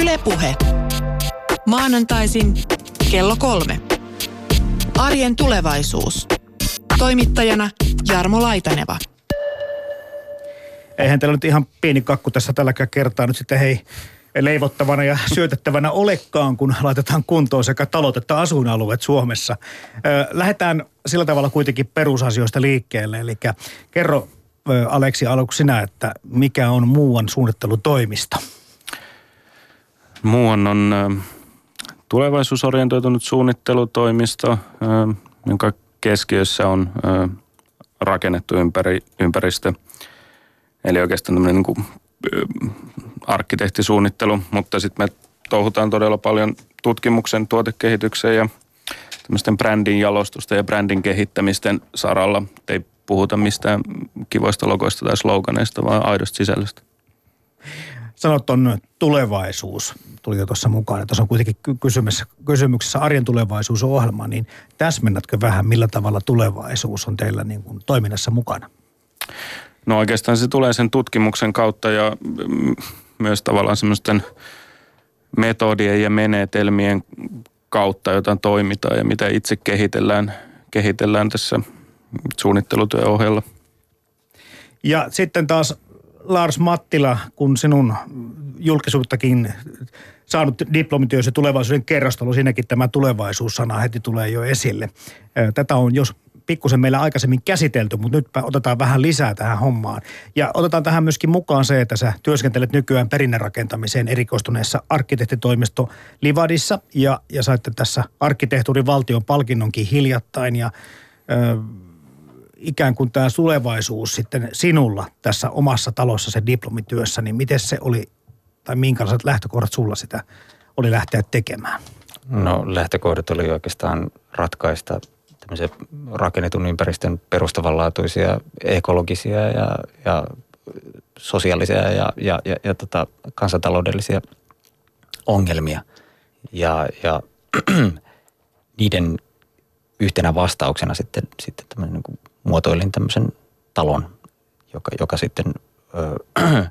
Ylepuhe. Maanantaisin kello kolme. Arjen tulevaisuus. Toimittajana Jarmo Laitaneva. Eihän teillä nyt ihan pieni kakku tässä tälläkään kertaa nyt sitten hei leivottavana ja syötettävänä olekaan, kun laitetaan kuntoon sekä talot että asuinalueet Suomessa. Lähdetään sillä tavalla kuitenkin perusasioista liikkeelle. Eli kerro Aleksi aluksi sinä, että mikä on muuan suunnittelutoimisto? Muuan on tulevaisuusorientoitunut suunnittelutoimisto, jonka keskiössä on rakennettu ympäri, ympäristö. Eli oikeastaan tämmöinen niin arkkitehtisuunnittelu, mutta sitten me touhutaan todella paljon tutkimuksen, tuotekehityksen ja tämmöisten brändin jalostusta ja brändin kehittämisten saralla. Ei puhuta mistään kivoista logoista tai sloganeista, vaan aidosta sisällöstä. Sanot on tulevaisuus, tuli jo tuossa mukaan, että tuossa on kuitenkin kysymyksessä, kysymyksessä arjen tulevaisuusohjelma, niin täsmennätkö vähän, millä tavalla tulevaisuus on teillä niin kuin toiminnassa mukana? No oikeastaan se tulee sen tutkimuksen kautta ja myös tavallaan semmoisten metodien ja menetelmien kautta, joita toimitaan ja mitä itse kehitellään, kehitellään tässä suunnittelutyön ohella. Ja sitten taas Lars Mattila, kun sinun julkisuuttakin saanut diplomityössä tulevaisuuden kerrostelu, siinäkin tämä tulevaisuussana heti tulee jo esille. Tätä on jos pikkusen meillä aikaisemmin käsitelty, mutta nyt otetaan vähän lisää tähän hommaan. Ja otetaan tähän myöskin mukaan se, että sä työskentelet nykyään perinnerakentamiseen erikoistuneessa arkkitehtitoimisto Livadissa ja, ja saitte tässä arkkitehtuurin valtion palkinnonkin hiljattain ja ö, ikään kuin tämä tulevaisuus sitten sinulla tässä omassa talossa se diplomityössä, niin miten se oli, tai minkälaiset lähtökohdat sulla sitä oli lähteä tekemään? No lähtökohdat oli oikeastaan ratkaista rakennetun ympäristön perustavanlaatuisia ekologisia ja, ja sosiaalisia ja, ja, ja, ja tota, kansantaloudellisia ongelmia. Ja, ja niiden yhtenä vastauksena sitten, sitten niin kuin muotoilin tämmöisen talon, joka, joka sitten, ö,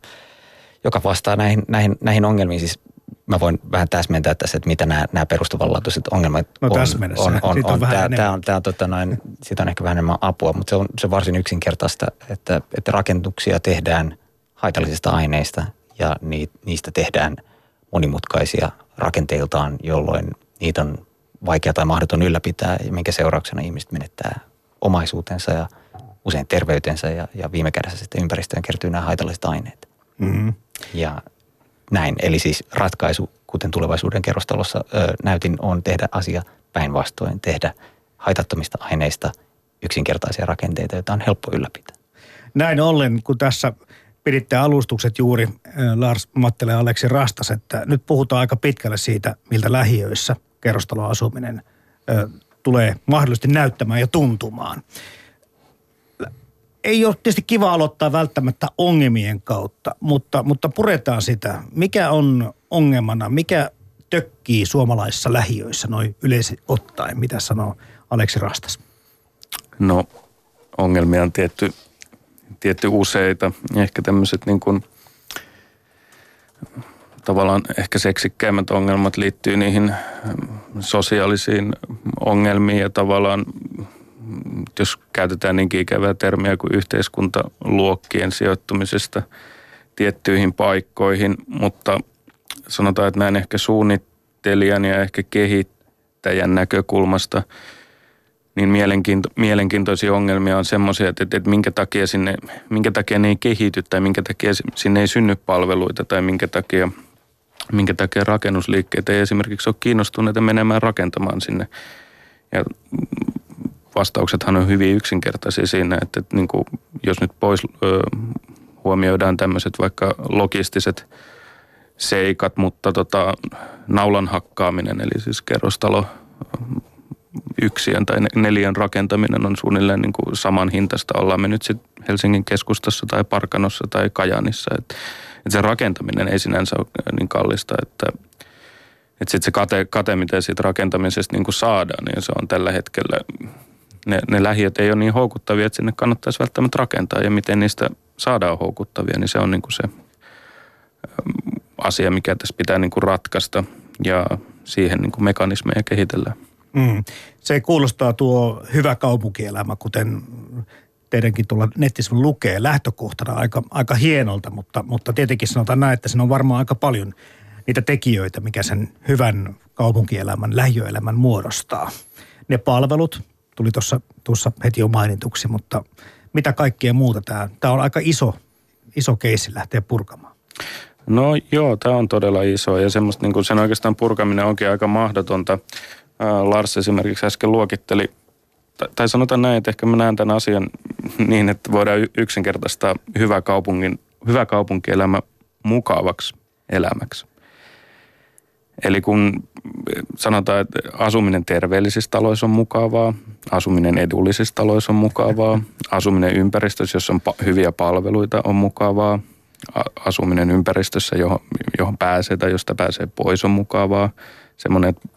joka vastaa näihin, näihin, näihin ongelmiin. Siis mä voin vähän täsmentää tässä, että mitä nämä, nämä perustavanlaatuiset ongelmat no, on. On, on, on, on, tämä, tämä on, tämä on tota noin, siitä on ehkä vähän enemmän apua, mutta se on se varsin yksinkertaista, että, että rakentuksia tehdään haitallisista aineista ja niistä tehdään monimutkaisia rakenteiltaan, jolloin niitä on vaikea tai mahdoton ylläpitää, minkä seurauksena ihmiset menettää omaisuutensa ja usein terveytensä ja, ja viime kädessä sitten ympäristöön kertyy nämä haitalliset aineet. Mm-hmm. Ja näin. Eli siis ratkaisu, kuten tulevaisuuden kerrostalossa ö, näytin, on tehdä asia päinvastoin, tehdä haitattomista aineista yksinkertaisia rakenteita, joita on helppo ylläpitää. Näin ollen, kun tässä piditte alustukset juuri Lars Mattele ja Aleksi Rastas, että nyt puhutaan aika pitkälle siitä, miltä lähiöissä kerrostaloasuminen ö, tulee mahdollisesti näyttämään ja tuntumaan ei ole tietysti kiva aloittaa välttämättä ongelmien kautta, mutta, mutta puretaan sitä. Mikä on ongelmana, mikä tökkii suomalaisissa lähiöissä noin yleisesti ottaen? Mitä sanoo Aleksi Rastas? No ongelmia on tietty, tietty useita. Ehkä tämmöiset niin kuin, tavallaan ehkä seksikkäimmät ongelmat liittyy niihin sosiaalisiin ongelmiin ja tavallaan jos käytetään niin ikävää termiä kuin yhteiskuntaluokkien sijoittumisesta tiettyihin paikkoihin, mutta sanotaan, että näin ehkä suunnittelijan ja ehkä kehittäjän näkökulmasta niin mielenkiinto, mielenkiintoisia ongelmia on semmoisia, että, että, että minkä, takia sinne, minkä takia ne ei kehity tai minkä takia sinne ei synny palveluita tai minkä takia, minkä takia rakennusliikkeet ei esimerkiksi ole kiinnostuneita menemään rakentamaan sinne. Ja vastauksethan on hyvin yksinkertaisia siinä, että, niin kuin, jos nyt pois ö, huomioidaan tämmöiset vaikka logistiset seikat, mutta tota, naulan hakkaaminen, eli siis kerrostalo yksien tai neljän rakentaminen on suunnilleen niin kuin saman hintasta. Ollaan me nyt sitten Helsingin keskustassa tai Parkanossa tai Kajanissa. Että et se rakentaminen ei sinänsä ole niin kallista, että että sitten se kate, kate, mitä siitä rakentamisesta niin kuin saadaan, niin se on tällä hetkellä ne, ne lähiöt ei ole niin houkuttavia, että sinne kannattaisi välttämättä rakentaa. Ja miten niistä saadaan houkuttavia, niin se on niin kuin se asia, mikä tässä pitää niin kuin ratkaista ja siihen niin kuin mekanismeja kehitellään. Mm. Se kuulostaa tuo hyvä kaupunkielämä, kuten teidänkin tuolla netissä lukee lähtökohtana aika, aika hienolta, mutta, mutta tietenkin sanotaan näin, että siinä on varmaan aika paljon niitä tekijöitä, mikä sen hyvän kaupunkielämän, lähiöelämän muodostaa. Ne palvelut, tuli tuossa, tuossa heti jo mainituksi, mutta mitä kaikkea muuta tämä, tämä on aika iso, iso keissi lähteä purkamaan. No joo, tämä on todella iso ja semmoista niin sen oikeastaan purkaminen onkin aika mahdotonta. Lars esimerkiksi äsken luokitteli, tai sanotaan näin, että ehkä mä näen tämän asian niin, että voidaan yksinkertaistaa hyvä, kaupungin, hyvä kaupunkielämä mukavaksi elämäksi. Eli kun sanotaan, että asuminen terveellisissä taloissa on mukavaa, asuminen edullisissa taloissa on mukavaa, asuminen ympäristössä, jossa on hyviä palveluita on mukavaa, asuminen ympäristössä, johon, johon pääsee tai josta pääsee pois on mukavaa, semmoinen, että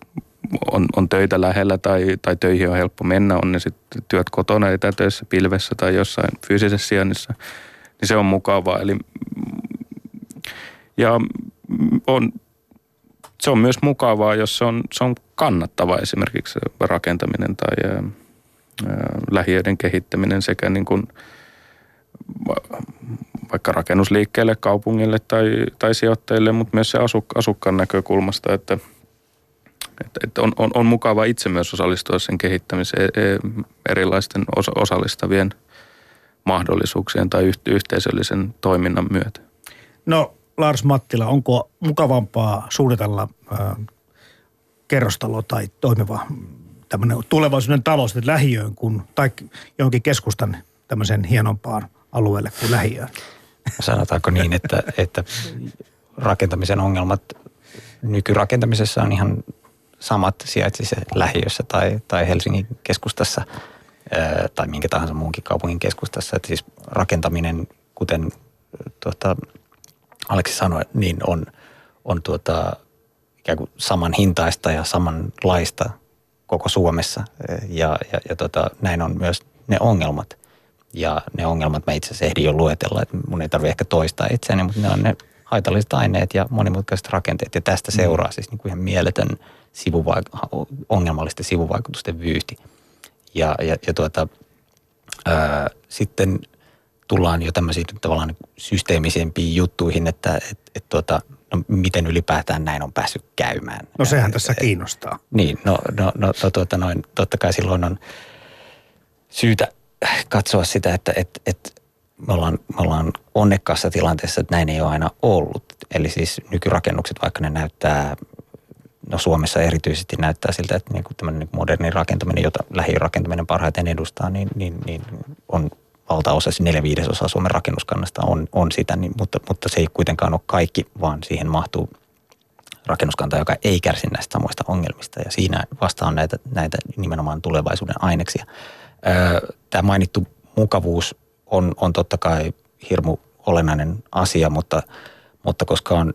on, on töitä lähellä tai, tai töihin on helppo mennä, on ne sitten työt kotona, etätöissä, pilvessä tai jossain fyysisessä sijainnissa, niin se on mukavaa. Eli, ja on se on myös mukavaa, jos se on, se on kannattava esimerkiksi rakentaminen tai ää, lähiöiden kehittäminen sekä niin kuin vaikka rakennusliikkeelle, kaupungille tai, tai sijoittajille, mutta myös se asuk, asukkaan näkökulmasta, että, että, että on, on, on mukava itse myös osallistua sen kehittämiseen e, erilaisten osa, osallistavien mahdollisuuksien tai yhteisöllisen toiminnan myötä. No Lars Mattila, onko mukavampaa suunnitella äh, kerrostalo tai toimiva tämmöinen tulevaisuuden talo sitten lähiöön kuin, tai johonkin keskustan tämmöisen hienompaan alueelle kuin lähiöön? Sanotaanko niin, että, että rakentamisen ongelmat nykyrakentamisessa on ihan samat sijaitsi se lähiössä tai, tai Helsingin keskustassa tai minkä tahansa muunkin kaupungin keskustassa. Että siis rakentaminen, kuten tuota, Aleksi sanoi, niin on, on tuota, ikään kuin saman hintaista ja samanlaista koko Suomessa. Ja, ja, ja tota, näin on myös ne ongelmat. Ja ne ongelmat mä itse asiassa ehdin jo luetella, että mun ei tarvitse ehkä toistaa itseäni, mutta ne on ne haitalliset aineet ja monimutkaiset rakenteet. Ja tästä mm. seuraa siis niin kuin ihan mieletön sivuvaik- ongelmallisten sivuvaikutusten vyyhti. Ja, ja, ja tuota, ää, sitten – tullaan jo tämmöisiin tavallaan systeemisempiin juttuihin, että et, et tuota, no, miten ylipäätään näin on päässyt käymään. No sehän tässä et, kiinnostaa. Niin, no, no, no, no tuota noin, totta kai silloin on syytä katsoa sitä, että et, et me, ollaan, me ollaan onnekkaassa tilanteessa, että näin ei ole aina ollut. Eli siis nykyrakennukset, vaikka ne näyttää no Suomessa erityisesti näyttää siltä, että niin tämmöinen niin moderni rakentaminen, jota lähirakentaminen parhaiten edustaa, niin, niin, niin on valtaosa, siis neljä viidesosa Suomen rakennuskannasta on, on sitä, niin, mutta, mutta se ei kuitenkaan ole kaikki, vaan siihen mahtuu rakennuskanta, joka ei kärsi näistä samoista ongelmista. Ja siinä vasta on näitä, näitä nimenomaan tulevaisuuden aineksia. Tämä mainittu mukavuus on, on totta kai hirmu olennainen asia, mutta, mutta koska on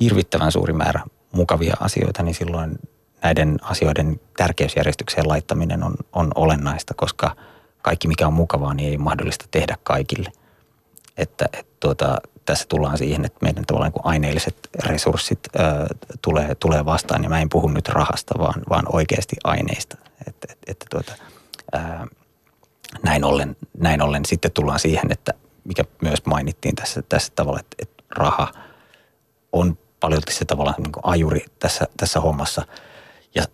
hirvittävän suuri määrä mukavia asioita, niin silloin näiden asioiden tärkeysjärjestykseen laittaminen on, on olennaista, koska – kaikki mikä on mukavaa, niin ei mahdollista tehdä kaikille. Että et tuota, tässä tullaan siihen, että meidän tavallaan niin aineelliset resurssit ää, tulee, tulee vastaan. Ja mä en puhu nyt rahasta, vaan, vaan oikeasti aineista. Että et, et, tuota, ää, näin, ollen, näin ollen sitten tullaan siihen, että mikä myös mainittiin tässä, tässä tavalla, että, että raha on paljon se tavallaan niin ajuri tässä, tässä hommassa. Ja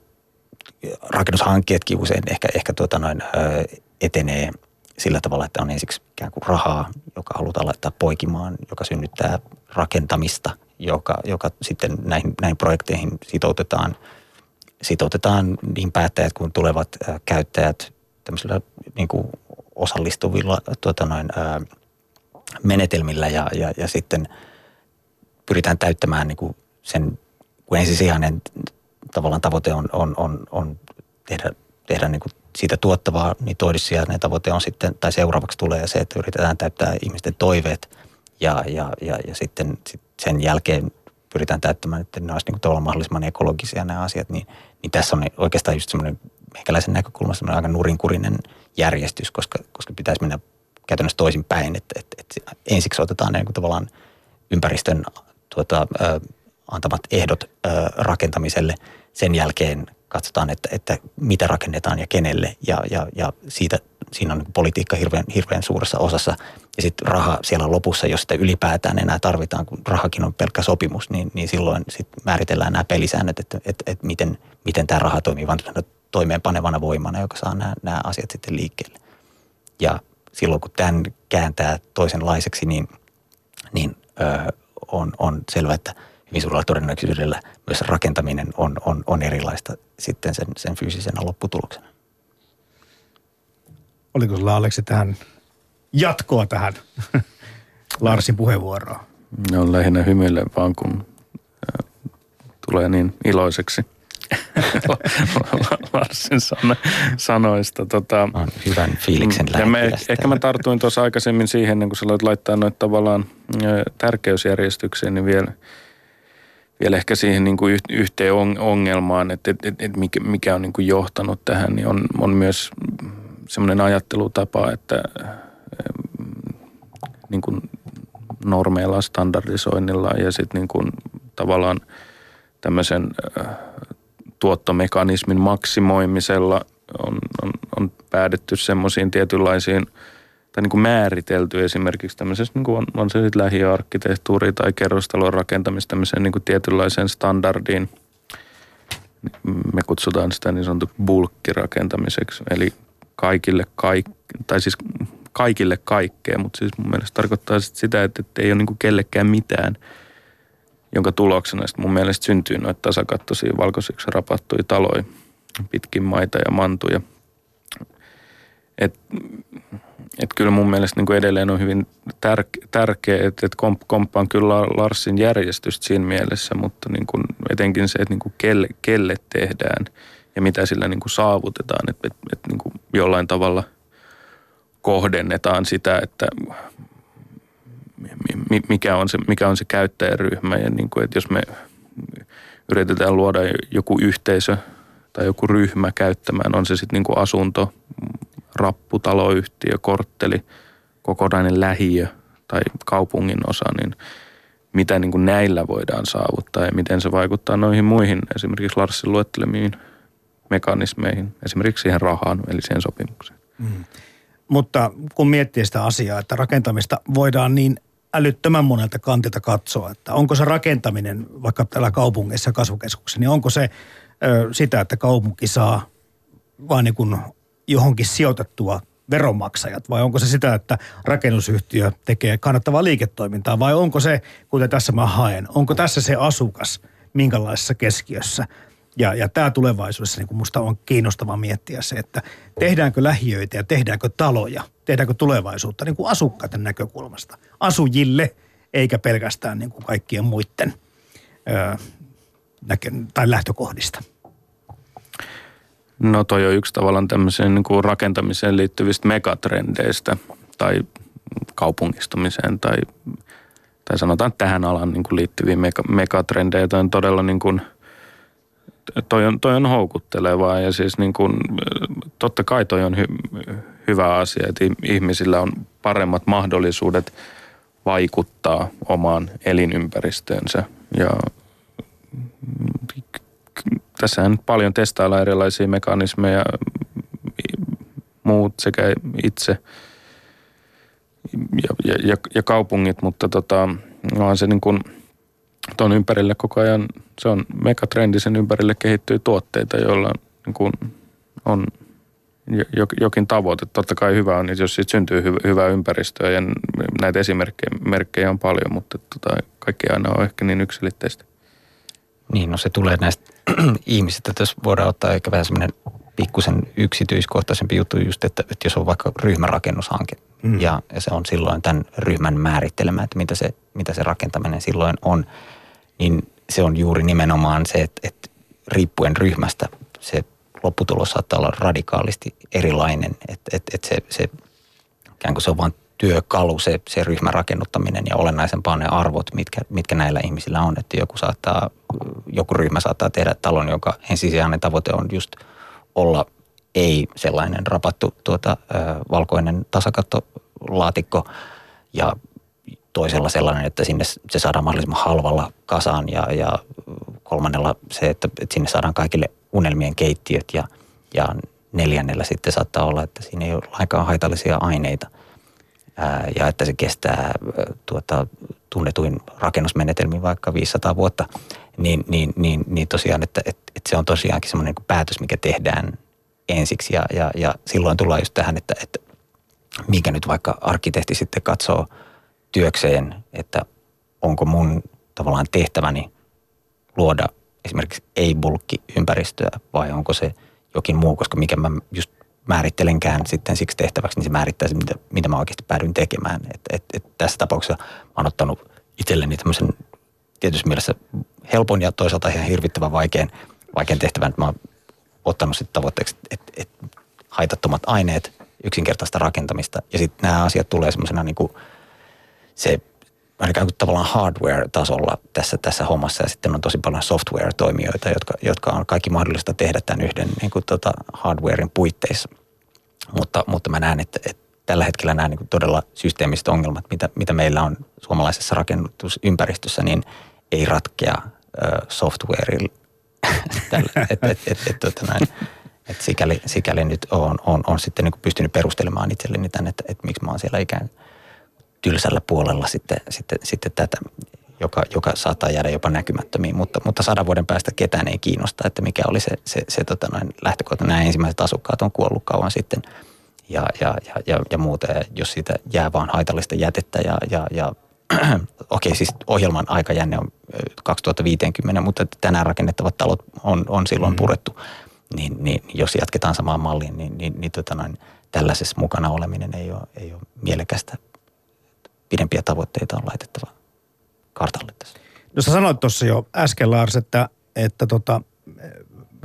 rakennushankkeetkin usein ehkä, ehkä tuota noin, etenee sillä tavalla, että on ensiksi ikään kuin rahaa, joka halutaan laittaa poikimaan, joka synnyttää rakentamista, joka, joka sitten näihin, näihin projekteihin sitoutetaan, sitoutetaan niin päättäjät kuin tulevat ää, käyttäjät tämmöisillä niin kuin osallistuvilla tuota noin, ää, menetelmillä ja, ja, ja sitten pyritään täyttämään niin kuin sen, kun ensisijainen tavallaan tavoite on, on, on, on tehdä, tehdä niin kuin siitä tuottavaa, niin toissijainen tavoite on sitten, tai seuraavaksi tulee se, että yritetään täyttää ihmisten toiveet ja, ja, ja, ja sitten sit sen jälkeen pyritään täyttämään, että ne olisi niin mahdollisimman ekologisia nämä asiat, niin, niin tässä on oikeastaan just semmoinen meikäläisen näkökulmasta semmoinen aika nurinkurinen järjestys, koska, koska pitäisi mennä käytännössä toisin päin, että, että, että ensiksi otetaan ne niin kuin tavallaan ympäristön tuota, ö, antamat ehdot ö, rakentamiselle. Sen jälkeen katsotaan, että, että mitä rakennetaan ja kenelle ja, ja, ja siitä, siinä on politiikka hirveän, hirveän suuressa osassa. Ja sitten raha siellä lopussa, jos sitä ylipäätään enää tarvitaan, kun rahakin on pelkkä sopimus, niin, niin silloin sit määritellään nämä pelisäännöt, että, että, että miten, miten tämä raha toimii vaan toimeenpanevana voimana, joka saa nämä, nämä asiat sitten liikkeelle. Ja silloin kun tämän kääntää toisenlaiseksi, niin, niin ö, on, on selvää, että hyvin suurella todennäköisyydellä myös rakentaminen on, on, on erilaista sitten sen, sen fyysisenä lopputuloksena. Oliko sulla Aleksi tähän jatkoa tähän Larsin puheenvuoroon? No lähinnä hymyille vaan, kun tulee niin iloiseksi – Larsin sanoista. Tota, on hyvän fiiliksen ja me, Ehkä mä tartuin tuossa aikaisemmin siihen, kun sä laittaa noita tavallaan tärkeysjärjestykseen, niin vielä, vielä ehkä siihen niin kuin yhteen ongelmaan, että, että, että mikä, mikä on niin kuin johtanut tähän, niin on, on myös semmoinen ajattelutapa, että niin kuin normeilla, standardisoinnilla ja sitten niin kuin tavallaan tämmöisen tuottomekanismin maksimoimisella on, on, on päädytty semmoisiin tietynlaisiin tai niin kuin määritelty esimerkiksi tämmöisessä, niin kuin on, on se sitten lähiarkkitehtuuri tai kerrostalon rakentamista tämmöiseen niin kuin tietynlaiseen standardiin. Me kutsutaan sitä niin sanottu bulkkirakentamiseksi, eli kaikille kaik, tai siis kaikille kaikkea, mutta siis mun mielestä tarkoittaa sitä, että, että ei ole niin kuin kellekään mitään – jonka tuloksena sitten mun mielestä syntyy noita tasakattoisia valkoisiksi rapattuja taloja pitkin maita ja mantuja. Et, et kyllä mun mielestä niin kuin edelleen on hyvin tärke, tärkeä, että et komp, komppaan kyllä Larsin järjestystä siinä mielessä, mutta niin kuin etenkin se, että niin kuin kelle, kelle tehdään ja mitä sillä niin kuin saavutetaan, että et, et niin kuin jollain tavalla kohdennetaan sitä, että mikä on se, mikä on se käyttäjäryhmä ja niin kuin, että jos me yritetään luoda joku yhteisö tai joku ryhmä käyttämään, on se sitten niin asunto, rappu, taloyhtiö, kortteli, kokonainen lähiö tai kaupungin osa, niin mitä niin kuin näillä voidaan saavuttaa ja miten se vaikuttaa noihin muihin, esimerkiksi Larsin luettelemiin mekanismeihin, esimerkiksi siihen rahaan, eli siihen sopimukseen. Mm. Mutta kun miettii sitä asiaa, että rakentamista voidaan niin älyttömän monelta kantilta katsoa, että onko se rakentaminen vaikka täällä kaupungissa kasvukeskuksessa, niin onko se ö, sitä, että kaupunki saa vain niin kuin johonkin sijoitettua veronmaksajat? Vai onko se sitä, että rakennusyhtiö tekee kannattavaa liiketoimintaa? Vai onko se, kuten tässä mä haen, onko tässä se asukas minkälaisessa keskiössä – ja, ja tämä tulevaisuudessa niin musta on kiinnostava miettiä se, että tehdäänkö lähiöitä ja tehdäänkö taloja, tehdäänkö tulevaisuutta niin kuin asukkaiden näkökulmasta. Asujille eikä pelkästään niin kuin kaikkien muiden ö, näke, tai lähtökohdista. No toi on yksi tavallaan tämmöiseen niin kuin rakentamiseen liittyvistä megatrendeistä tai kaupungistumiseen tai, tai sanotaan tähän alan niin kuin liittyviä megatrendejä. Toi on todella niin kuin – toi on, toi on houkuttelevaa ja siis niin kuin, totta kai toi on hy, hyvä asia, että ihmisillä on paremmat mahdollisuudet vaikuttaa omaan elinympäristöönsä. Ja tässähän nyt paljon testaillaan erilaisia mekanismeja, muut sekä itse ja, ja, ja kaupungit, mutta tota, on se niin kuin – tuon ympärille koko ajan, se on megatrendi, sen ympärille kehittyy tuotteita, joilla niin kuin on jokin tavoite. Totta kai hyvä on, jos siitä syntyy hyvä, hyvää ympäristöä ja näitä esimerkkejä on paljon, mutta tota, kaikki aina on ehkä niin yksilitteistä. Niin, no se tulee näistä ihmisistä, että jos voidaan ottaa ehkä vähän semmoinen pikkusen yksityiskohtaisempi juttu just, että, että jos on vaikka ryhmärakennushanke mm. ja, ja se on silloin tämän ryhmän määrittelemä, että mitä se, mitä se rakentaminen silloin on – niin se on juuri nimenomaan se, että, että riippuen ryhmästä se lopputulos saattaa olla radikaalisti erilainen. Että, että, että se, se, ikään kuin se on vain työkalu, se, se ryhmän rakennuttaminen ja olennaisempaa ne arvot, mitkä, mitkä näillä ihmisillä on. Että joku, saattaa, joku ryhmä saattaa tehdä talon, joka ensisijainen tavoite on just olla ei sellainen rapattu tuota, ö, valkoinen tasakattolaatikko ja toisella sellainen, että sinne se saadaan mahdollisimman halvalla kasaan ja, ja kolmannella se, että, että sinne saadaan kaikille unelmien keittiöt ja, ja neljännellä sitten saattaa olla, että siinä ei ole lainkaan haitallisia aineita ää, ja että se kestää tuota, tunnetuin rakennusmenetelmin vaikka 500 vuotta, niin, niin, niin, niin tosiaan, että, että, että se on tosiaankin semmoinen niin päätös, mikä tehdään ensiksi ja, ja, ja silloin tullaan just tähän, että, että mikä nyt vaikka arkkitehti sitten katsoo työkseen, että onko mun tavallaan tehtäväni luoda esimerkiksi ei-bulkki ympäristöä vai onko se jokin muu, koska mikä mä just määrittelenkään sitten siksi tehtäväksi, niin se määrittää se, mitä, mitä mä oikeasti päädyin tekemään. Et, et, et tässä tapauksessa mä oon ottanut itselleni tämmöisen tietysti mielessä helpon ja toisaalta ihan hirvittävän vaikean, vaikean tehtävän, mä oon ottanut sitten tavoitteeksi, että, että haitattomat aineet, yksinkertaista rakentamista ja sitten nämä asiat tulee semmoisena niin kuin se ikään kuin tavallaan hardware-tasolla tässä, tässä hommassa ja sitten on tosi paljon software-toimijoita, jotka, jotka on kaikki mahdollista tehdä tämän yhden niin kuin tota hardwarein puitteissa. Mutta, mutta mä näen, että, että tällä hetkellä nämä niin kuin todella systeemiset ongelmat, mitä, mitä meillä on suomalaisessa rakennutusympäristössä, niin ei ratkea äh, softwareilla. et, et, et, et, tota näin. Et sikäli, sikäli nyt on, on, on sitten niin pystynyt perustelemaan itselleni tämän, että, että miksi mä oon siellä ikään kuin tylsällä puolella sitten, sitten, sitten tätä, joka, joka saattaa jäädä jopa näkymättömiin, mutta, mutta sadan vuoden päästä ketään ei kiinnosta, että mikä oli se, se, se tota noin, lähtökohta. Nämä ensimmäiset asukkaat on kuollut kauan sitten ja, ja, ja, ja, ja muuta, ja jos siitä jää vaan haitallista jätettä ja, ja, ja okei, okay, siis ohjelman aikajänne on 2050, mutta tänään rakennettavat talot on, on silloin mm. purettu, niin, niin jos jatketaan samaan malliin, niin, niin, niin tota noin, tällaisessa mukana oleminen ei ole, ei ole mielekästä pidempiä tavoitteita on laitettava kartalle tässä. No sä sanoit tuossa jo äsken Lars, että, että tota,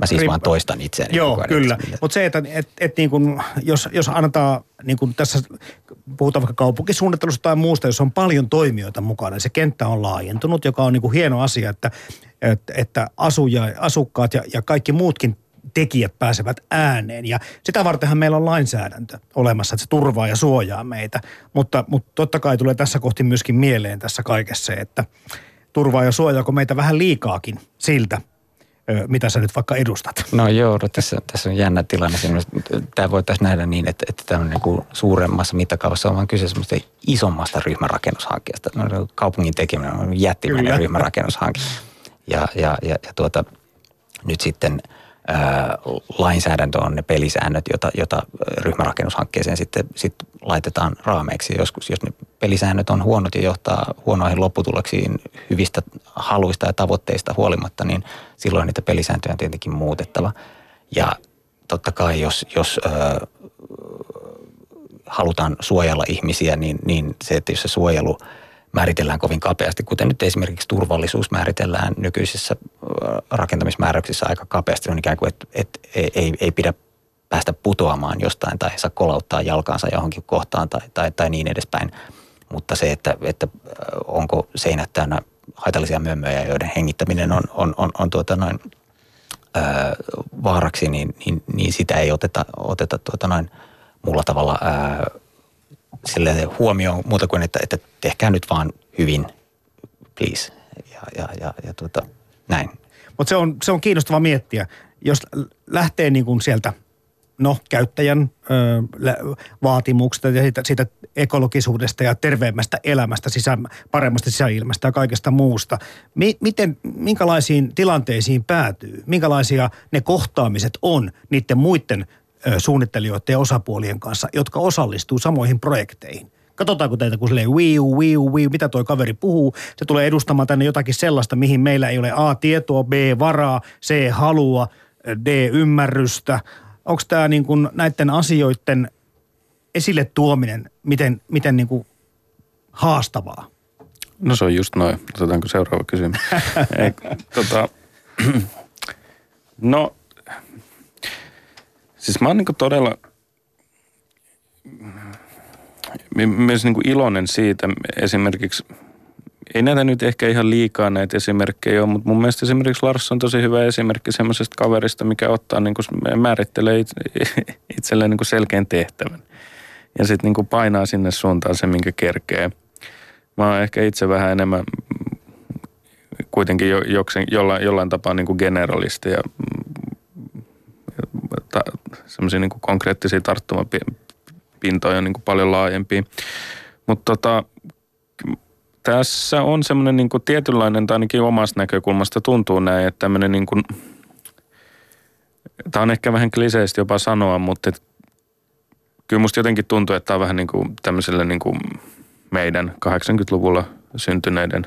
Mä siis vaan toistan itseäni. Joo, kyllä. Mutta se, että et, et niin kun, jos, jos annetaan, niin kun tässä puhutaan vaikka kaupunkisuunnittelusta tai muusta, jos on paljon toimijoita mukana, niin se kenttä on laajentunut, joka on niin kuin hieno asia, että, että, että asuja, asukkaat ja, ja kaikki muutkin tekijät pääsevät ääneen. Ja sitä vartenhan meillä on lainsäädäntö olemassa, että se turvaa ja suojaa meitä. Mutta, mutta totta kai tulee tässä kohti myöskin mieleen tässä kaikessa se, että turvaa ja suojaako meitä vähän liikaakin siltä, mitä sä nyt vaikka edustat? No joo, no tässä, tässä on jännä tilanne. Tämä voitaisiin nähdä niin, että, että tämä on niin kuin suuremmassa mittakaavassa on vaan kyse semmoista isommasta ryhmärakennushankkeesta. No, kaupungin tekeminen on jättimäinen Kyllä. ryhmärakennushanke. Ja, ja, ja, ja tuota, nyt sitten – lainsäädäntö on ne pelisäännöt, jota, jota ryhmärakennushankkeeseen sitten, sitten laitetaan raameiksi. Joskus, jos ne pelisäännöt on huonot ja johtaa huonoihin lopputuloksiin hyvistä haluista ja tavoitteista huolimatta, niin silloin niitä pelisääntöjä on tietenkin muutettava. Ja totta kai, jos, jos ö, halutaan suojella ihmisiä, niin, niin se, että jos se suojelu – määritellään kovin kapeasti, kuten nyt esimerkiksi turvallisuus määritellään nykyisissä rakentamismääräyksissä aika kapeasti. On ikään kuin, että, että ei, ei pidä päästä putoamaan jostain tai saa kolauttaa jalkaansa johonkin kohtaan tai, tai, tai niin edespäin. Mutta se, että, että onko seinät täynnä haitallisia mömmöjä, joiden hengittäminen on, on, on, on tuota noin, ää, vaaraksi, niin, niin, niin, sitä ei oteta, oteta tuota noin muulla tavalla ää, sille huomioon muuta kuin, että, että tehkää nyt vaan hyvin, please. Ja, ja, ja, ja tuota, näin. Mutta se on, se on kiinnostava miettiä. Jos lähtee niin kuin sieltä no, käyttäjän ö, vaatimuksista ja siitä, siitä ekologisuudesta ja terveemmästä elämästä, sisä, paremmasta sisäilmasta ja kaikesta muusta. Mi, miten, minkälaisiin tilanteisiin päätyy? Minkälaisia ne kohtaamiset on niiden muiden suunnittelijoiden ja osapuolien kanssa, jotka osallistuu samoihin projekteihin. Katsotaanko teitä, kun silleen wiu, wiu, wiu, mitä toi kaveri puhuu. Se tulee edustamaan tänne jotakin sellaista, mihin meillä ei ole A, tietoa, B, varaa, C, halua, D, ymmärrystä. Onko tämä niin kuin näiden asioiden esille tuominen, miten, miten niin kuin haastavaa? No se on just noin. Otetaanko seuraava kysymys? Ei, tota, no Siis mä oon niin todella myös niin iloinen siitä esimerkiksi, ei näitä nyt ehkä ihan liikaa näitä esimerkkejä ole, mutta mun mielestä esimerkiksi Lars on tosi hyvä esimerkki semmoisesta kaverista, mikä ottaa niin kuin, määrittelee itselleen niin selkeän tehtävän. Ja sitten niin painaa sinne suuntaan se, minkä kerkee. mä oon ehkä itse vähän enemmän kuitenkin jo, joksen, jollain, jollain tapaa niin kuin generalisti ja semmoisia niin konkreettisia tarttumapintoja niin kuin paljon laajempia. Mutta tota, tässä on semmoinen niin kuin tietynlainen, tai ainakin omasta näkökulmasta tuntuu näin, että tämmöinen niin kuin, tämä on ehkä vähän kliseistä jopa sanoa, mutta et, kyllä musta jotenkin tuntuu, että tämä on vähän niin kuin tämmöiselle niin kuin meidän 80-luvulla syntyneiden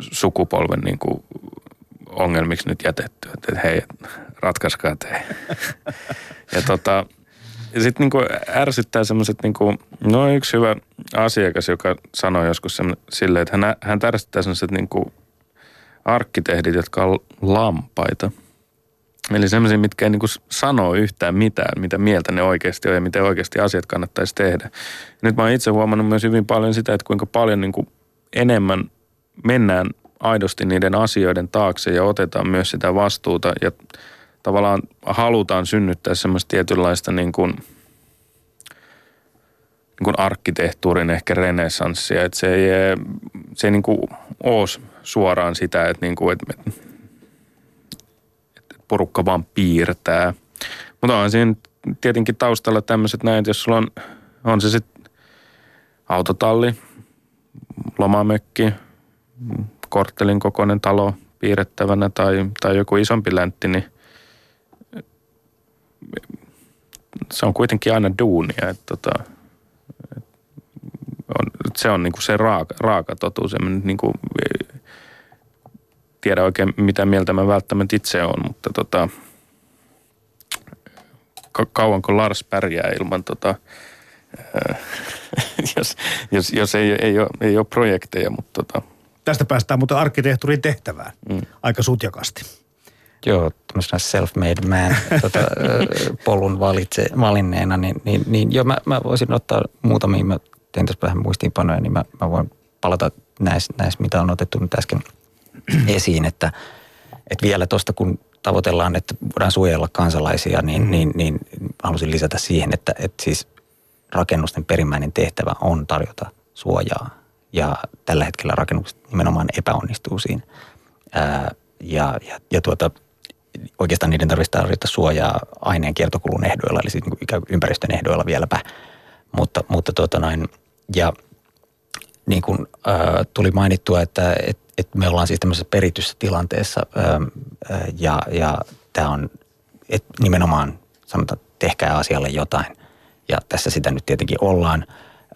sukupolven niin kuin ongelmiksi nyt jätetty. Että hei, ratkaiskaa te. ja tota, sitten niinku ärsyttää semmoiset, niinku, no yksi hyvä asiakas, joka sanoi joskus silleen, että hän, hän ärsyttää semmoiset niinku arkkitehdit, jotka on lampaita. Eli semmoisia, mitkä ei niinku sano yhtään mitään, mitä mieltä ne oikeasti on ja miten oikeasti asiat kannattaisi tehdä. Nyt mä oon itse huomannut myös hyvin paljon sitä, että kuinka paljon niinku enemmän mennään aidosti niiden asioiden taakse ja otetaan myös sitä vastuuta ja tavallaan halutaan synnyttää semmoista tietynlaista niin kuin, niin kuin arkkitehtuurin ehkä renessanssia, että se ei, se ei niin kuin ole suoraan sitä, että, niin kuin, että, että porukka vaan piirtää. Mutta on siinä tietenkin taustalla tämmöiset näin, että jos sulla on, on se sitten autotalli, lomamökki, korttelin kokoinen talo piirrettävänä tai, tai joku isompi läntti, niin se on kuitenkin aina duunia. Että tota, on, se on niinku se raaka, raaka totuus. En niinku, tiedä oikein mitä mieltä mä välttämättä itse on, mutta tota, kauanko Lars pärjää ilman tota, jos, jos, jos ei, ei, ole, ei ole projekteja, mutta tota. Tästä päästään mutta arkkitehtuurin tehtävään mm. aika sutjakasti. Joo, tämmöisenä self-made man tota, polun valitse, valinneena, niin, niin, niin joo, mä, mä voisin ottaa muutamia, mä tein tässä vähän muistiinpanoja, niin mä, mä voin palata näissä, näis, mitä on otettu nyt äsken esiin, että, että vielä tuosta kun tavoitellaan, että voidaan suojella kansalaisia, niin, mm. niin, niin halusin lisätä siihen, että, että siis rakennusten perimmäinen tehtävä on tarjota suojaa. Ja tällä hetkellä rakennukset nimenomaan epäonnistuu siinä. Ää, ja, ja, ja tuota, oikeastaan niiden tarvitsisi tarvita suojaa aineen kiertokulun ehdoilla, eli siis niin ympäristön ehdoilla vieläpä. Mutta, mutta tuota noin, ja niin kuin äh, tuli mainittua, että et, et me ollaan siis tämmöisessä perityssä tilanteessa äh, ja, ja tämä on et nimenomaan sanotaan, tehkää asialle jotain. Ja tässä sitä nyt tietenkin ollaan.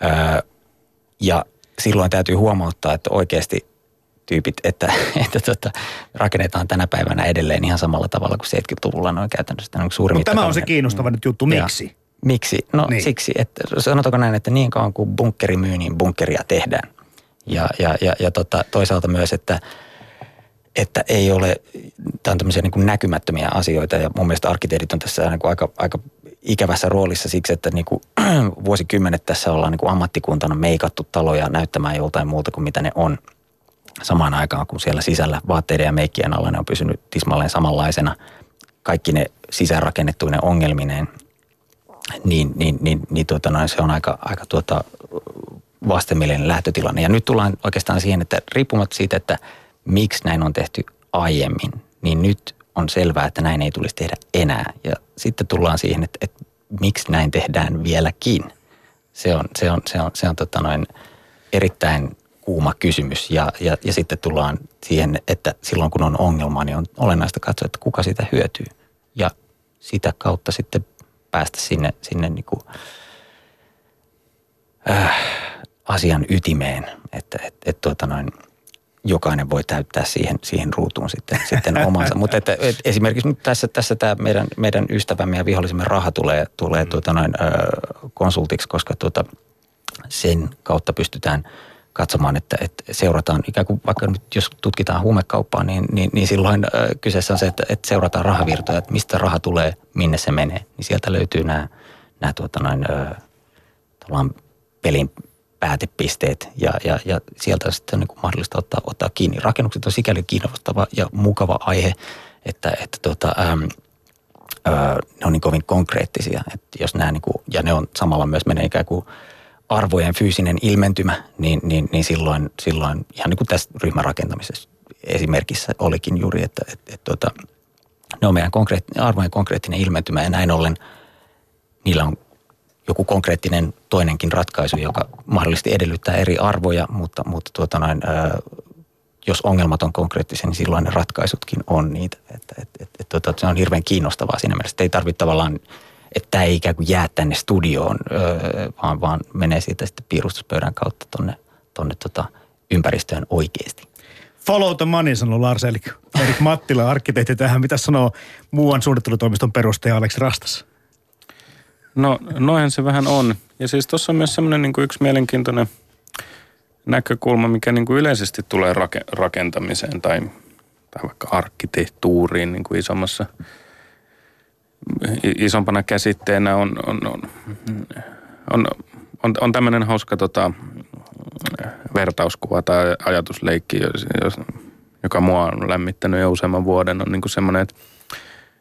Äh, ja silloin täytyy huomauttaa, että oikeasti tyypit, että, että tota, rakennetaan tänä päivänä edelleen ihan samalla tavalla kuin 70-luvulla noin käytännössä. Tämä on, Mutta tämä on se kiinnostava mm. nyt juttu. Miksi? Ja, miksi? No niin. siksi, että sanotaanko näin, että niin kauan kuin bunkkeri myy, niin bunkkeria tehdään. Ja, ja, ja, ja tota, toisaalta myös, että, että ei ole, tämä on tämmöisiä niin kuin näkymättömiä asioita ja mun mielestä arkkitehdit on tässä niin kuin aika, aika ikävässä roolissa siksi, että niin kuin vuosikymmenet tässä ollaan niin kuin ammattikuntana meikattu taloja näyttämään joltain muuta kuin mitä ne on – samaan aikaan, kun siellä sisällä vaatteiden ja meikkien alla ne on pysynyt tismalleen samanlaisena, kaikki ne sisäänrakennettuinen ongelmineen, niin, niin, niin, niin tuota noin, se on aika, aika tuota vastenmielinen lähtötilanne. Ja nyt tullaan oikeastaan siihen, että riippumatta siitä, että miksi näin on tehty aiemmin, niin nyt on selvää, että näin ei tulisi tehdä enää. Ja sitten tullaan siihen, että, että miksi näin tehdään vieläkin. Se on, se on, se on, se on tota noin erittäin kuuma kysymys ja, ja, ja sitten tullaan siihen, että silloin kun on ongelma, niin on olennaista katsoa, että kuka sitä hyötyy ja sitä kautta sitten päästä sinne, sinne niin kuin, äh, asian ytimeen, että et, et, tuota noin, jokainen voi täyttää siihen, siihen ruutuun sitten, sitten omansa. Mutta että, et esimerkiksi nyt tässä, tässä tämä meidän, meidän ystävämme ja vihollisemme raha tulee, tulee mm. tuota noin, ö, konsultiksi, koska tuota, sen kautta pystytään – katsomaan, että, että seurataan ikään kuin vaikka nyt jos tutkitaan huumekauppaa, niin, niin, niin silloin äh, kyseessä on se, että, että seurataan rahavirtoja, että mistä raha tulee, minne se menee. Niin sieltä löytyy nämä, nämä tuota noin, äh, pelin päätepisteet ja, ja, ja sieltä sitten on niin mahdollista ottaa, ottaa kiinni. Rakennukset on sikäli kiinnostava ja mukava aihe, että, että tuota, ähm, äh, ne on niin kovin konkreettisia. Että jos nämä niin kuin, ja ne on samalla myös menee ikään kuin arvojen fyysinen ilmentymä, niin, niin, niin silloin, silloin ihan niin kuin tässä ryhmärakentamisessa esimerkissä olikin juuri, että et, et, tota, ne on meidän konkreettinen, arvojen konkreettinen ilmentymä ja näin ollen niillä on joku konkreettinen toinenkin ratkaisu, joka mahdollisesti edellyttää eri arvoja, mutta, mutta tuota noin, ää, jos ongelmat on konkreettisia, niin silloin ne ratkaisutkin on niitä. Että, et, et, et, tuota, se on hirveän kiinnostavaa siinä mielessä, että ei tarvitse tavallaan, että ei ikään kuin jää tänne studioon, öö, vaan, vaan menee siitä sitten piirustuspöydän kautta tonne, tonne tota ympäristöön oikeasti. Follow the money, sanoo Lars Erik, Mattila, arkkitehti tähän. Mitä sanoo muuan suunnittelutoimiston perustaja Aleksi Rastas? No noinhan se vähän on. Ja siis tuossa on myös semmoinen niin yksi mielenkiintoinen näkökulma, mikä niin kuin yleisesti tulee rakentamiseen tai, tai vaikka arkkitehtuuriin niin kuin isommassa, isompana käsitteenä on, on, on, on, on, on tämmöinen hauska tota, vertauskuva tai ajatusleikki, jos, joka mua on lämmittänyt jo useamman vuoden, on niin kuin semmoinen, että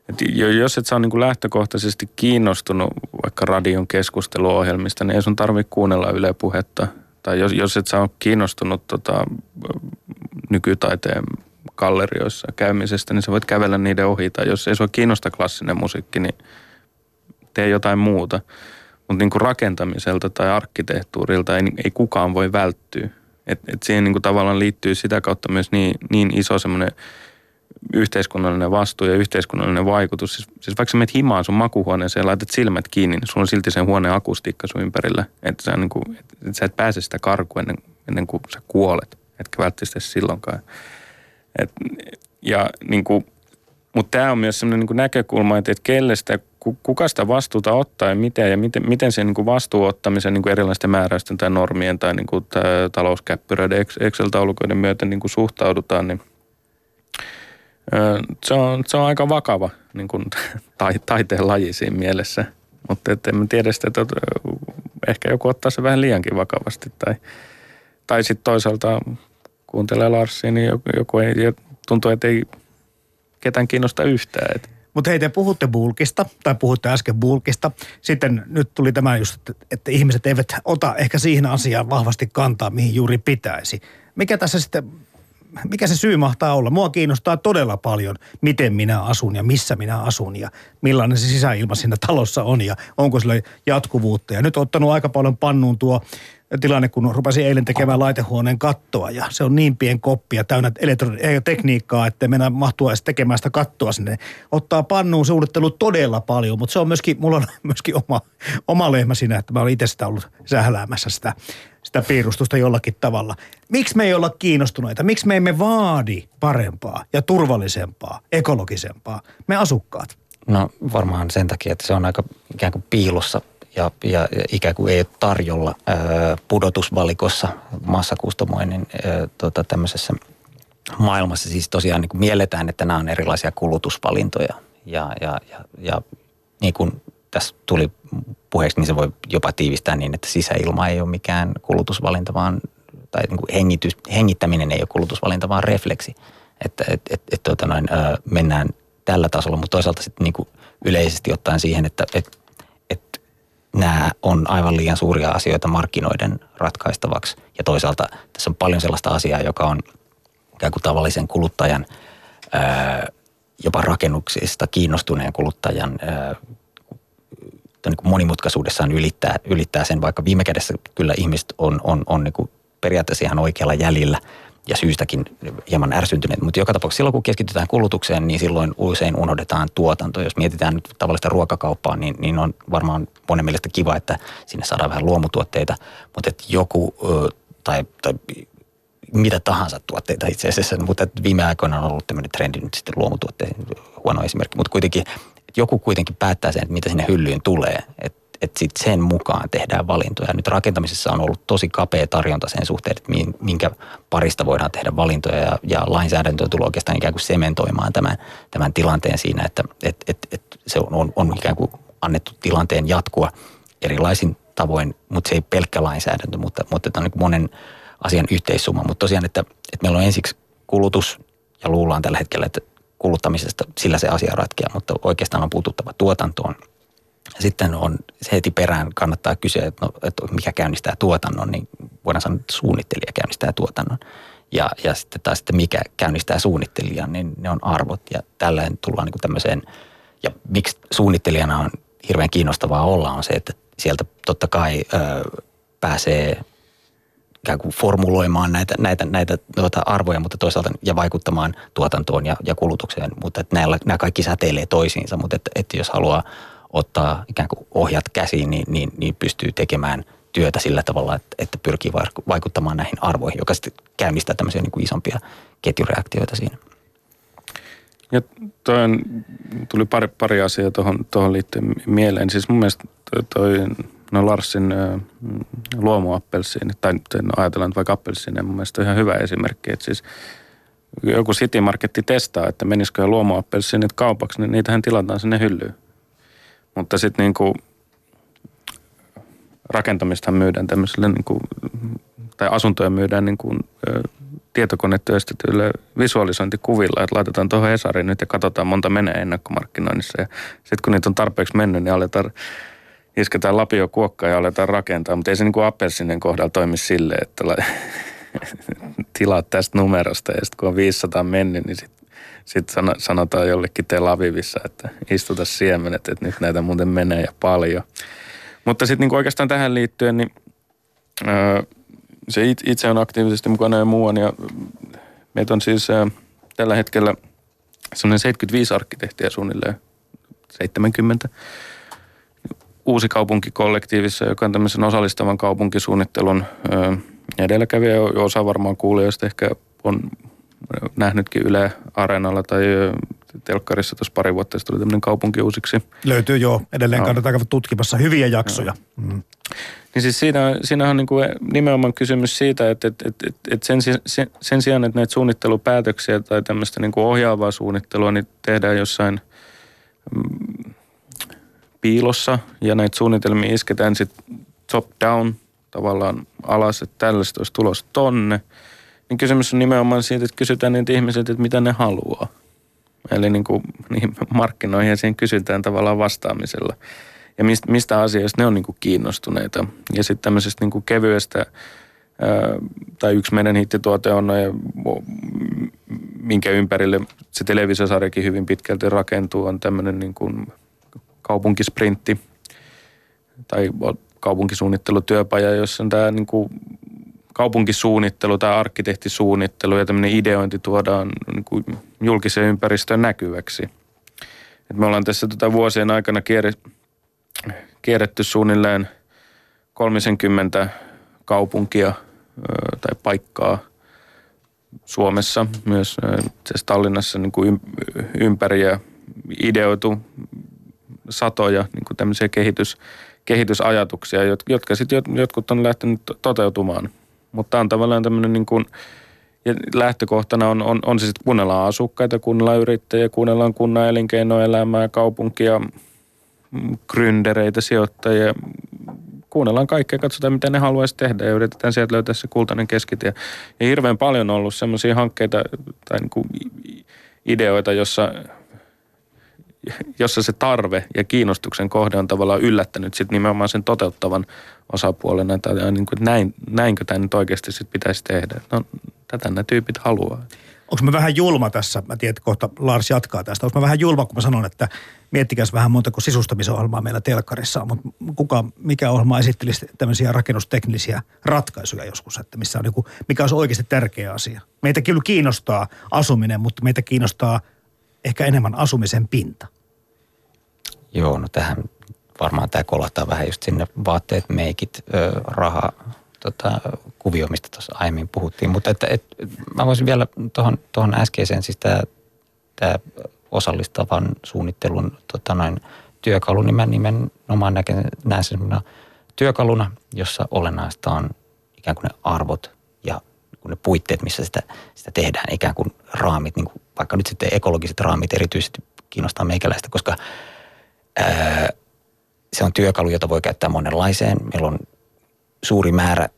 et jos et sä ole niin lähtökohtaisesti kiinnostunut vaikka radion keskusteluohjelmista, niin ei sun tarvitse kuunnella Yle Puhetta. Tai jos, jos et ole kiinnostunut tota, nykytaiteen gallerioissa käymisestä, niin sä voit kävellä niiden ohi. Tai jos ei sua kiinnosta klassinen musiikki, niin tee jotain muuta. Mutta niin rakentamiselta tai arkkitehtuurilta ei, ei kukaan voi välttyä. Et, et siihen niin kuin tavallaan liittyy sitä kautta myös niin, niin iso semmoinen yhteiskunnallinen vastuu ja yhteiskunnallinen vaikutus. Siis, siis vaikka sä menet himaan sun makuhuoneeseen ja laitat silmät kiinni, niin sulla on silti sen huoneen akustiikka sun ympärillä. Että sä, niin kuin, että sä et pääse sitä karkuun ennen, ennen kuin sä kuolet. Etkä välttämättä silloinkaan. Et, ja niin kuin, mutta tämä on myös sellainen niin näkökulma, että, että kelle sitä, kuka sitä vastuuta ottaa ja miten, ja miten, miten se niin vastuuottamisen niin erilaisten määräysten tai normien tai niin kuin, talouskäppyröiden Excel-taulukoiden myötä niin kuin suhtaudutaan, niin – se on, se on aika vakava niin kuin, tai, taiteen laji siinä mielessä. Mutta en mä tiedä sitä, että ehkä joku ottaa se vähän liiankin vakavasti. Tai, tai sitten toisaalta kuuntelee Larsia, niin joku, joku ei, tuntuu, että ei ketään kiinnosta yhtään. Mutta hei, te puhutte bulkista, tai puhutte äsken bulkista. Sitten nyt tuli tämä just, että, että ihmiset eivät ota ehkä siihen asiaan vahvasti kantaa, mihin juuri pitäisi. Mikä tässä sitten mikä se syy mahtaa olla? Mua kiinnostaa todella paljon, miten minä asun ja missä minä asun ja millainen se sisäilma siinä talossa on ja onko sillä jatkuvuutta. Ja nyt ottanut aika paljon pannuun tuo tilanne, kun rupesin eilen tekemään laitehuoneen kattoa ja se on niin pien koppia täynnä tekniikkaa, että mennä mahtua edes tekemään sitä kattoa sinne. Ottaa pannuun suunnittelu todella paljon, mutta se on myöskin, mulla on myöskin oma, oma lehmä siinä, että mä olen itse sitä ollut sähläämässä sitä sitä piirustusta jollakin tavalla. Miksi me ei olla kiinnostuneita? Miksi me emme vaadi parempaa ja turvallisempaa, ekologisempaa, me asukkaat? No varmaan sen takia, että se on aika ikään kuin piilossa ja, ja, ja ikään kuin ei ole tarjolla ää, pudotusvalikossa massakustomoinnin ää, tota, tämmöisessä maailmassa. Siis tosiaan niin kuin mielletään, että nämä on erilaisia kulutusvalintoja ja, ja, ja, ja niin kuin tässä tuli puheeksi, niin se voi jopa tiivistää niin, että sisäilma ei ole mikään kulutusvalinta, vaan tai niin kuin hengitys, hengittäminen ei ole kulutusvalinta, vaan refleksi. Että et, et, et, tuota noin, ö, mennään tällä tasolla, mutta toisaalta sitten niin kuin yleisesti ottaen siihen, että et, et nämä on aivan liian suuria asioita markkinoiden ratkaistavaksi. Ja toisaalta tässä on paljon sellaista asiaa, joka on ikään kuin tavallisen kuluttajan, ö, jopa rakennuksista kiinnostuneen kuluttajan ö, niin kuin monimutkaisuudessaan ylittää, ylittää sen, vaikka viime kädessä kyllä ihmiset on, on, on niin kuin periaatteessa ihan oikealla jäljellä ja syystäkin hieman ärsyntyneet. Mutta joka tapauksessa silloin, kun keskitytään kulutukseen, niin silloin usein unohdetaan tuotanto. Jos mietitään nyt tavallista ruokakauppaa, niin, niin on varmaan monen mielestä kiva, että sinne saadaan vähän luomutuotteita, mutta että joku tai, tai mitä tahansa tuotteita itse asiassa, mutta viime aikoina on ollut tämmöinen trendi nyt sitten luomutuotteiden, huono esimerkki, mutta kuitenkin joku kuitenkin päättää sen, että mitä sinne hyllyyn tulee. Että et sitten sen mukaan tehdään valintoja. Nyt rakentamisessa on ollut tosi kapea tarjonta sen suhteen, että minkä parista voidaan tehdä valintoja ja, ja lainsäädäntö tullut oikeastaan ikään kuin sementoimaan tämän, tämän tilanteen siinä, että et, et, et se on, on, on ikään kuin annettu tilanteen jatkua erilaisin tavoin, mutta se ei pelkkä lainsäädäntö, mutta, mutta tämä on niin monen asian yhteissumma. Mutta tosiaan, että, että meillä on ensiksi kulutus ja luullaan tällä hetkellä, että kuluttamisesta, sillä se asia ratkeaa, mutta oikeastaan on puututtava tuotantoon. Sitten on se heti perään kannattaa kysyä, että, no, että mikä käynnistää tuotannon, niin voidaan sanoa, että suunnittelija käynnistää tuotannon. Ja, ja sitten taas, että mikä käynnistää suunnittelijan, niin ne on arvot. Ja tällöin tullaan niin tämmöiseen, ja miksi suunnittelijana on hirveän kiinnostavaa olla, on se, että sieltä totta kai ö, pääsee ikään kuin formuloimaan näitä, näitä, näitä tuota arvoja, mutta toisaalta ja vaikuttamaan tuotantoon ja, ja kulutukseen, mutta että nämä, nämä kaikki säteilee toisiinsa, mutta että, että jos haluaa ottaa ikään kuin ohjat käsiin, niin, niin, niin pystyy tekemään työtä sillä tavalla, että, että pyrkii vaikuttamaan näihin arvoihin, joka sitten käynnistää tämmöisiä niin kuin isompia ketjureaktioita siinä. Ja toi on, tuli pari, pari asiaa tuohon, tuohon liittyen mieleen. Siis mun mielestä toi, no Larsin äh, luomuappelsiini, tai no ajatellaan vaikka appelsiini, mun mielestä on ihan hyvä esimerkki. Että siis joku City Marketti testaa, että menisikö luomuappelsiinit kaupaksi, niin niitähän tilataan sinne hyllyyn. Mutta sitten niin kuin rakentamista myydään tämmöiselle, niin kuin, tai asuntoja myydään niin kuin, tietokonetyöstetyille visualisointikuvilla, että laitetaan tuohon Hesariin nyt ja katsotaan monta menee ennakkomarkkinoinnissa. Ja sitten kun niitä on tarpeeksi mennyt, niin aletaan isketään lapio kuokkaa ja aletaan rakentaa. Mutta ei se niin kuin Appelsinen kohdalla toimi silleen, että tilaat tästä numerosta ja sitten kun on 500 mennyt, niin sitten sit sanotaan jollekin Tel Avivissa, että istuta siemenet, että nyt näitä muuten menee ja paljon. Mutta sitten niin oikeastaan tähän liittyen, niin öö, se itse on aktiivisesti mukana ja muuan. Ja meitä on siis öö, tällä hetkellä semmoinen 75 arkkitehtiä suunnilleen, 70 uusi kaupunkikollektiivissa, joka on tämmöisen osallistavan kaupunkisuunnittelun edelläkävijä. Osa varmaan kuulijoista ehkä on nähnytkin Yle Areenalla tai telkkarissa tuossa pari vuotta sitten tuli tämmöinen kaupunki uusiksi. Löytyy jo, edelleen no. kannattaa käydä tutkimassa hyviä jaksoja. No. Mm. Niin siis siinä, siinä on niin kuin nimenomaan kysymys siitä, että, että, että, että sen, sen, sen sijaan, että näitä suunnittelupäätöksiä tai tämmöistä niin kuin ohjaavaa suunnittelua niin tehdään jossain mm, piilossa ja näitä suunnitelmia isketään sitten top down tavallaan alas, että tällaista olisi tulos tonne. Niin kysymys on nimenomaan siitä, että kysytään niitä ihmisiltä, että mitä ne haluaa. Eli niin kuin niihin markkinoihin ja siihen kysytään tavallaan vastaamisella. Ja mistä, mistä asioista ne on niin kuin kiinnostuneita. Ja sitten tämmöisestä niin kuin kevyestä, ää, tai yksi meidän hittituote on, ja minkä ympärille se televisiosarjakin hyvin pitkälti rakentuu, on tämmöinen niin kuin kaupunkisprintti tai kaupunkisuunnittelutyöpaja, jossa on tämä niin kuin kaupunkisuunnittelu tai arkkitehtisuunnittelu ja tämmöinen ideointi tuodaan niin kuin julkiseen ympäristöön näkyväksi. Et me ollaan tässä tota vuosien aikana kierretty suunnilleen 30 kaupunkia tai paikkaa Suomessa, myös Tallinnassa niin kuin ympäri ja ideoitu satoja niin kuin tämmöisiä kehitys, kehitysajatuksia, jotka sitten jotkut on lähtenyt toteutumaan – mutta tämä on tavallaan tämmöinen niin kuin, ja lähtökohtana on, on, on se sitten kuunnellaan asukkaita, kuunnellaan yrittäjiä, kuunnellaan kunnan elinkeinoelämää, kaupunkia, gründereitä, sijoittajia. Kuunnellaan kaikkea, katsotaan mitä ne haluaisi tehdä ja yritetään sieltä löytää se kultainen keskitie. Ja hirveän paljon on ollut sellaisia hankkeita tai niin kuin ideoita, jossa jossa se tarve ja kiinnostuksen kohde on tavallaan yllättänyt sitten nimenomaan sen toteuttavan osapuolen, että niin kuin, näin, näinkö tämä nyt oikeasti sit pitäisi tehdä. No, tätä nämä tyypit haluaa. Onko mä vähän julma tässä? Mä tiedän, että kohta Lars jatkaa tästä. Onko mä vähän julma, kun mä sanon, että miettikäs vähän monta kuin sisustamisohjelmaa meillä telkkarissa on, mutta kuka, mikä ohjelma esittelisi tämmöisiä rakennusteknisiä ratkaisuja joskus, että missä on joku, mikä olisi oikeasti tärkeä asia. Meitä kyllä kiinnostaa asuminen, mutta meitä kiinnostaa ehkä enemmän asumisen pinta. Joo, no tähän varmaan tämä kolahtaa vähän just sinne vaatteet, meikit, raha, tota, kuvio, mistä tuossa aiemmin puhuttiin. Mutta että, et, mä voisin vielä tuohon, äskeiseen, siis tämä osallistavan suunnittelun tota noin, työkalu, niin mä nimenomaan näken, näen sen työkaluna, jossa olennaista on ikään kuin ne arvot ja ne puitteet, missä sitä, sitä tehdään, ikään kuin raamit, niin kuin vaikka nyt sitten ekologiset raamit erityisesti kiinnostaa meikäläistä, koska se on työkalu, jota voi käyttää monenlaiseen. Meillä on suuri määrä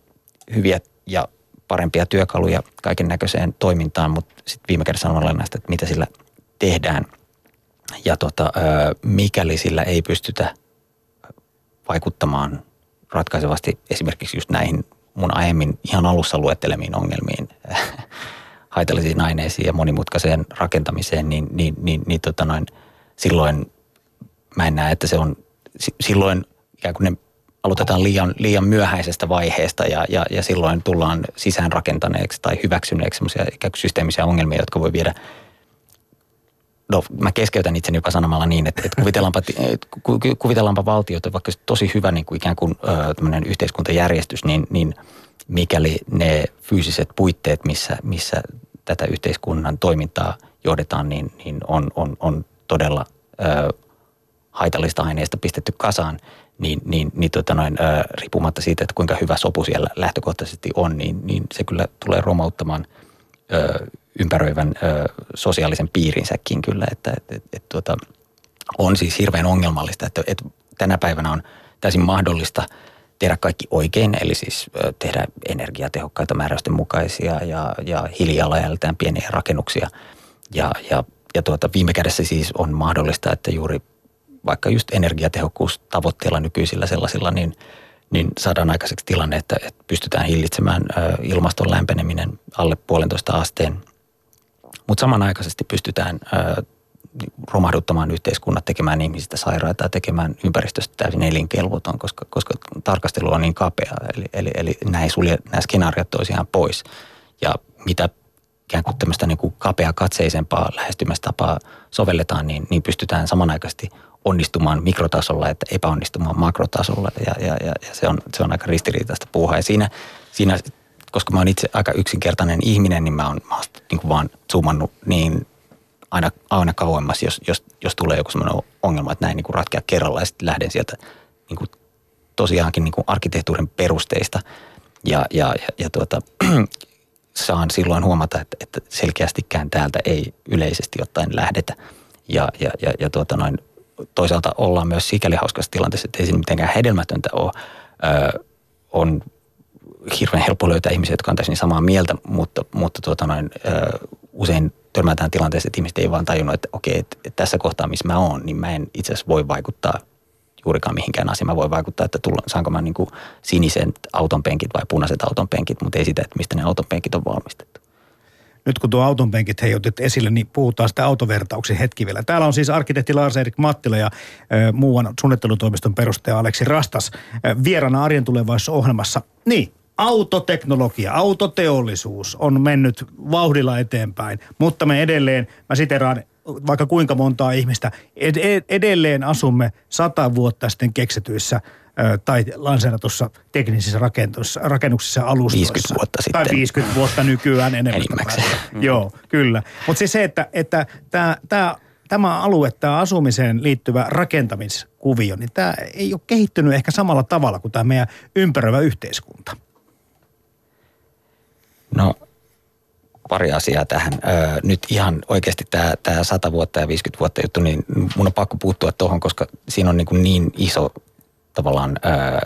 hyviä ja parempia työkaluja kaiken näköiseen toimintaan, mutta sitten viime kädessä on olennaista, että mitä sillä tehdään. Ja tota, mikäli sillä ei pystytä vaikuttamaan ratkaisevasti esimerkiksi just näihin mun aiemmin ihan alussa luettelemiin ongelmiin, haitallisiin aineisiin ja monimutkaiseen rakentamiseen, niin, niin, niin, niin tota noin, silloin mä en näe, että se on, silloin ikään kuin ne aloitetaan liian, liian myöhäisestä vaiheesta ja, ja, ja silloin tullaan sisäänrakentaneeksi tai hyväksyneeksi sellaisia ikään kuin systeemisiä ongelmia, jotka voi viedä No, mä keskeytän itseni jopa sanomalla niin, että, että kuvitellaanpa, kuvitellaanpa valtiota, vaikka tosi hyvä niin kuin ikään kuin ö, yhteiskuntajärjestys, niin, niin mikäli ne fyysiset puitteet, missä, missä tätä yhteiskunnan toimintaa johdetaan, niin, niin on, on, on todella ö, haitallista aineista pistetty kasaan, niin, niin, niin tota noin, ö, riippumatta siitä, että kuinka hyvä sopu siellä lähtökohtaisesti on, niin, niin se kyllä tulee romauttamaan ö, ympäröivän ö, sosiaalisen piirinsäkin kyllä, että et, et, et, tuota, on siis hirveän ongelmallista, että et tänä päivänä on täysin mahdollista tehdä kaikki oikein, eli siis ö, tehdä energiatehokkaita määräysten mukaisia ja, ja hiilijalanjältään pieniä rakennuksia. Ja, ja, ja tuota, viime kädessä siis on mahdollista, että juuri vaikka just energiatehokkuustavoitteilla nykyisillä sellaisilla, niin, niin saadaan aikaiseksi tilanne, että, että pystytään hillitsemään ilmaston lämpeneminen alle puolentoista asteen. Mutta samanaikaisesti pystytään romahduttamaan yhteiskunnat, tekemään ihmisistä sairaita ja tekemään ympäristöstä täysin elinkelvoton, koska, koska tarkastelu on niin kapea. Eli, eli, eli ei sulje nämä skenaariot toisiaan pois. Ja mitä ikään kuin tämmöistä niin kuin kapea katseisempaa lähestymistapaa sovelletaan, niin, niin pystytään samanaikaisesti onnistumaan mikrotasolla että epäonnistumaan makrotasolla. Ja, ja, ja, ja se, on, se on aika ristiriitaista puuhaa. Ja siinä, siinä, koska mä oon itse aika yksinkertainen ihminen, niin mä oon, mä oon niin kuin vaan zoomannut niin aina, aina kauemmas, jos, jos, jos tulee joku semmoinen ongelma, että näin niin kuin ratkea kerralla ja sitten lähden sieltä niin kuin tosiaankin niin kuin arkkitehtuurin perusteista ja, ja, ja, ja tuota, saan silloin huomata, että, että selkeästikään täältä ei yleisesti ottaen lähdetä. Ja, ja, ja, ja tuota noin, toisaalta ollaan myös sikäli hauskassa tilanteessa, että ei siinä mitenkään hedelmätöntä ole. Ö, on hirveän helppo löytää ihmisiä, jotka on täysin samaa mieltä, mutta, mutta tuota noin, ö, usein törmätään tilanteessa, että ihmiset ei vaan tajunnut, että okei, että, että tässä kohtaa, missä mä oon, niin mä en itse asiassa voi vaikuttaa juurikaan mihinkään asiaan. Mä voin vaikuttaa, että tulla, saanko mä niin kuin sinisen auton penkit vai punaiset auton penkit, mutta ei sitä, että mistä ne auton penkit on valmistettu. Nyt kun tuo auton penkit hei otit esille, niin puhutaan sitä autovertauksi hetki vielä. Täällä on siis arkkitehti Lars-Erik Mattila ja ö, muuan suunnittelutoimiston perustaja Aleksi Rastas ö, vierana Arjen ohjelmassa. Niin, autoteknologia, autoteollisuus on mennyt vauhdilla eteenpäin, mutta me edelleen, mä siteraan vaikka kuinka montaa ihmistä, ed- edelleen asumme sata vuotta sitten keksityissä tai lanseeratussa teknisissä rakennuksissa alustoissa. 50 vuotta sitten. Tai 50 vuotta nykyään enemmän. Mm. Joo, kyllä. Mutta siis se, että, että tämä, tämä, tämä alue, tämä asumiseen liittyvä rakentamiskuvio, niin tämä ei ole kehittynyt ehkä samalla tavalla kuin tämä meidän ympäröivä yhteiskunta. No pari asiaa tähän. Öö, nyt ihan oikeasti tämä, tämä 100 vuotta ja 50 vuotta juttu, niin mun on pakko puuttua tuohon, koska siinä on niin, kuin niin iso tavallaan ää,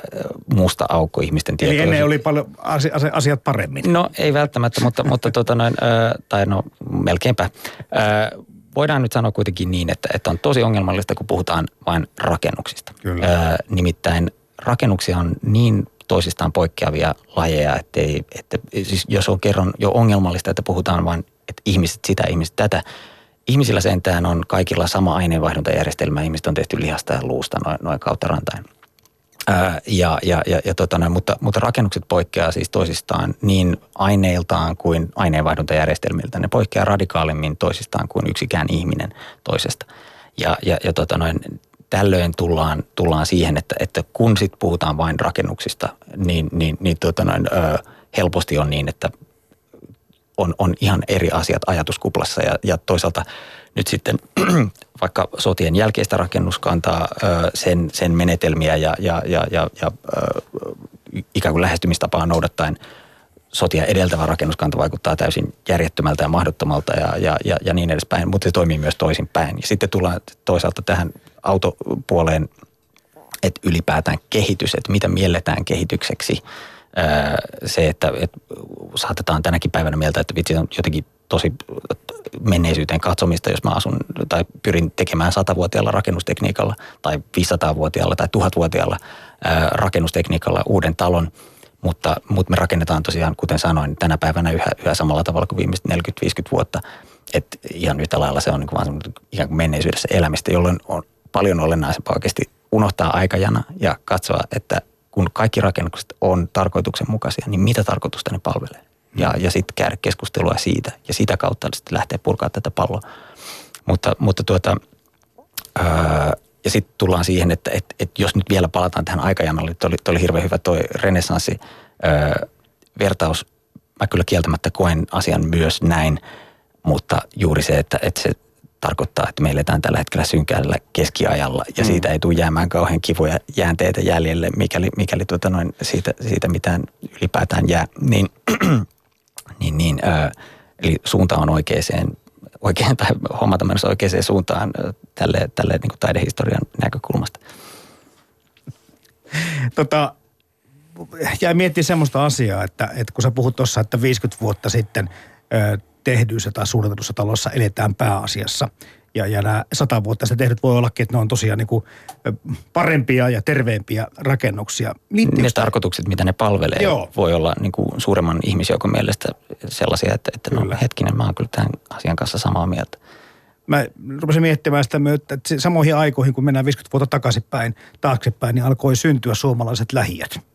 musta aukko ihmisten tietoisuuteen. Eli ennen oli paljon asiat paremmin. No ei välttämättä, mutta, mutta tota noin, ää, tai no melkeinpä. Ää, voidaan nyt sanoa kuitenkin niin, että, että on tosi ongelmallista, kun puhutaan vain rakennuksista. Kyllä. Ää, nimittäin rakennuksia on niin toisistaan poikkeavia lajeja, ettei, että siis jos on kerran jo ongelmallista, että puhutaan vain, että ihmiset sitä, ihmiset tätä, Ihmisillä sentään on kaikilla sama aineenvaihduntajärjestelmä. Ihmiset on tehty lihasta ja luusta noin, noin kautta rantain. Ja, ja, ja, ja tota, mutta, mutta rakennukset poikkeaa siis toisistaan niin aineiltaan kuin aineenvaihduntajärjestelmiltä. Ne poikkeaa radikaalimmin toisistaan kuin yksikään ihminen toisesta. Ja, ja, ja tota noin, tällöin tullaan, tullaan siihen, että, että kun sit puhutaan vain rakennuksista, niin, niin, niin tota noin, ö, helposti on niin, että on, on ihan eri asiat ajatuskuplassa ja, ja toisaalta nyt sitten vaikka sotien jälkeistä rakennuskantaa, sen, sen menetelmiä ja, ja, ja, ja, ja ikään kuin lähestymistapaa noudattaen sotia edeltävä rakennuskanta vaikuttaa täysin järjettömältä ja mahdottomalta ja, ja, ja, ja niin edespäin, mutta se toimii myös toisinpäin. Ja sitten tullaan toisaalta tähän autopuoleen, että ylipäätään kehitys, että mitä mielletään kehitykseksi. Se, että, että saatetaan tänäkin päivänä mieltä, että vitsi on jotenkin tosi menneisyyteen katsomista, jos mä asun tai pyrin tekemään satavuotiaalla rakennustekniikalla tai 500-vuotiaalla tai 1000-vuotiaalla rakennustekniikalla uuden talon. Mutta, mutta me rakennetaan tosiaan, kuten sanoin, tänä päivänä yhä, yhä samalla tavalla kuin viimeiset 40-50 vuotta. Että ihan yhtä lailla se on niin kuin vaan ihan kuin menneisyydessä elämistä, jolloin on paljon olennaisempaa oikeasti unohtaa aikajana ja katsoa, että kun kaikki rakennukset on tarkoituksenmukaisia, niin mitä tarkoitusta ne palvelee? Ja, ja sitten käydä keskustelua siitä ja sitä kautta sitten lähteä purkaa tätä palloa. Mutta, mutta tuota, ää, ja sitten tullaan siihen, että et, et jos nyt vielä palataan tähän aikajanalle, että oli, oli hirveän hyvä toi renessanssi ää, vertaus. Mä kyllä kieltämättä koen asian myös näin, mutta juuri se, että, että se tarkoittaa, että me eletään tällä hetkellä synkäällä keskiajalla ja mm. siitä ei tule jäämään kauhean kivoja jäänteitä jäljelle, mikäli, mikäli tuota noin siitä, siitä mitään ylipäätään jää. Niin, niin, niin ää, eli suunta on oikeaan, oikein, tai hommat on oikeaan suuntaan tälle, tälle niin kuin taidehistorian näkökulmasta. Tota, jäi miettimään semmoista asiaa, että, että kun sä puhut tuossa, että 50 vuotta sitten tehdyissä tai suunnitellussa talossa eletään pääasiassa. Ja, ja nämä sata vuotta sitten tehdyt voi ollakin, että ne on tosiaan niin kuin parempia ja terveempiä rakennuksia. Liittyykö ne sitä? tarkoitukset, mitä ne palvelee, Joo. voi olla niin kuin suuremman ihmisjoukon mielestä sellaisia, että, että no hetkinen, mä oon kyllä tämän asian kanssa samaa mieltä. Mä rupesin miettimään sitä, että samoihin aikoihin, kun mennään 50 vuotta takaisinpäin, taaksepäin, niin alkoi syntyä suomalaiset lähijät –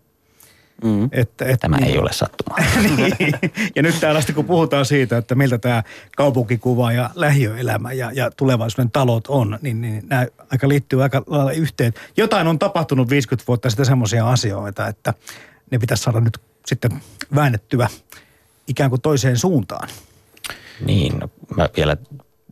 Mm. Että, et, Tämä niin, ei ole sattumaa. niin. Ja nyt täällä kun puhutaan siitä, että miltä tämä kaupunkikuva ja lähiöelämä ja, ja tulevaisuuden talot on, niin, niin nämä aika liittyy aika lailla yhteen. Jotain on tapahtunut 50 vuotta sitten semmoisia asioita, että ne pitäisi saada nyt sitten väännettyä ikään kuin toiseen suuntaan. Niin, no, mä vielä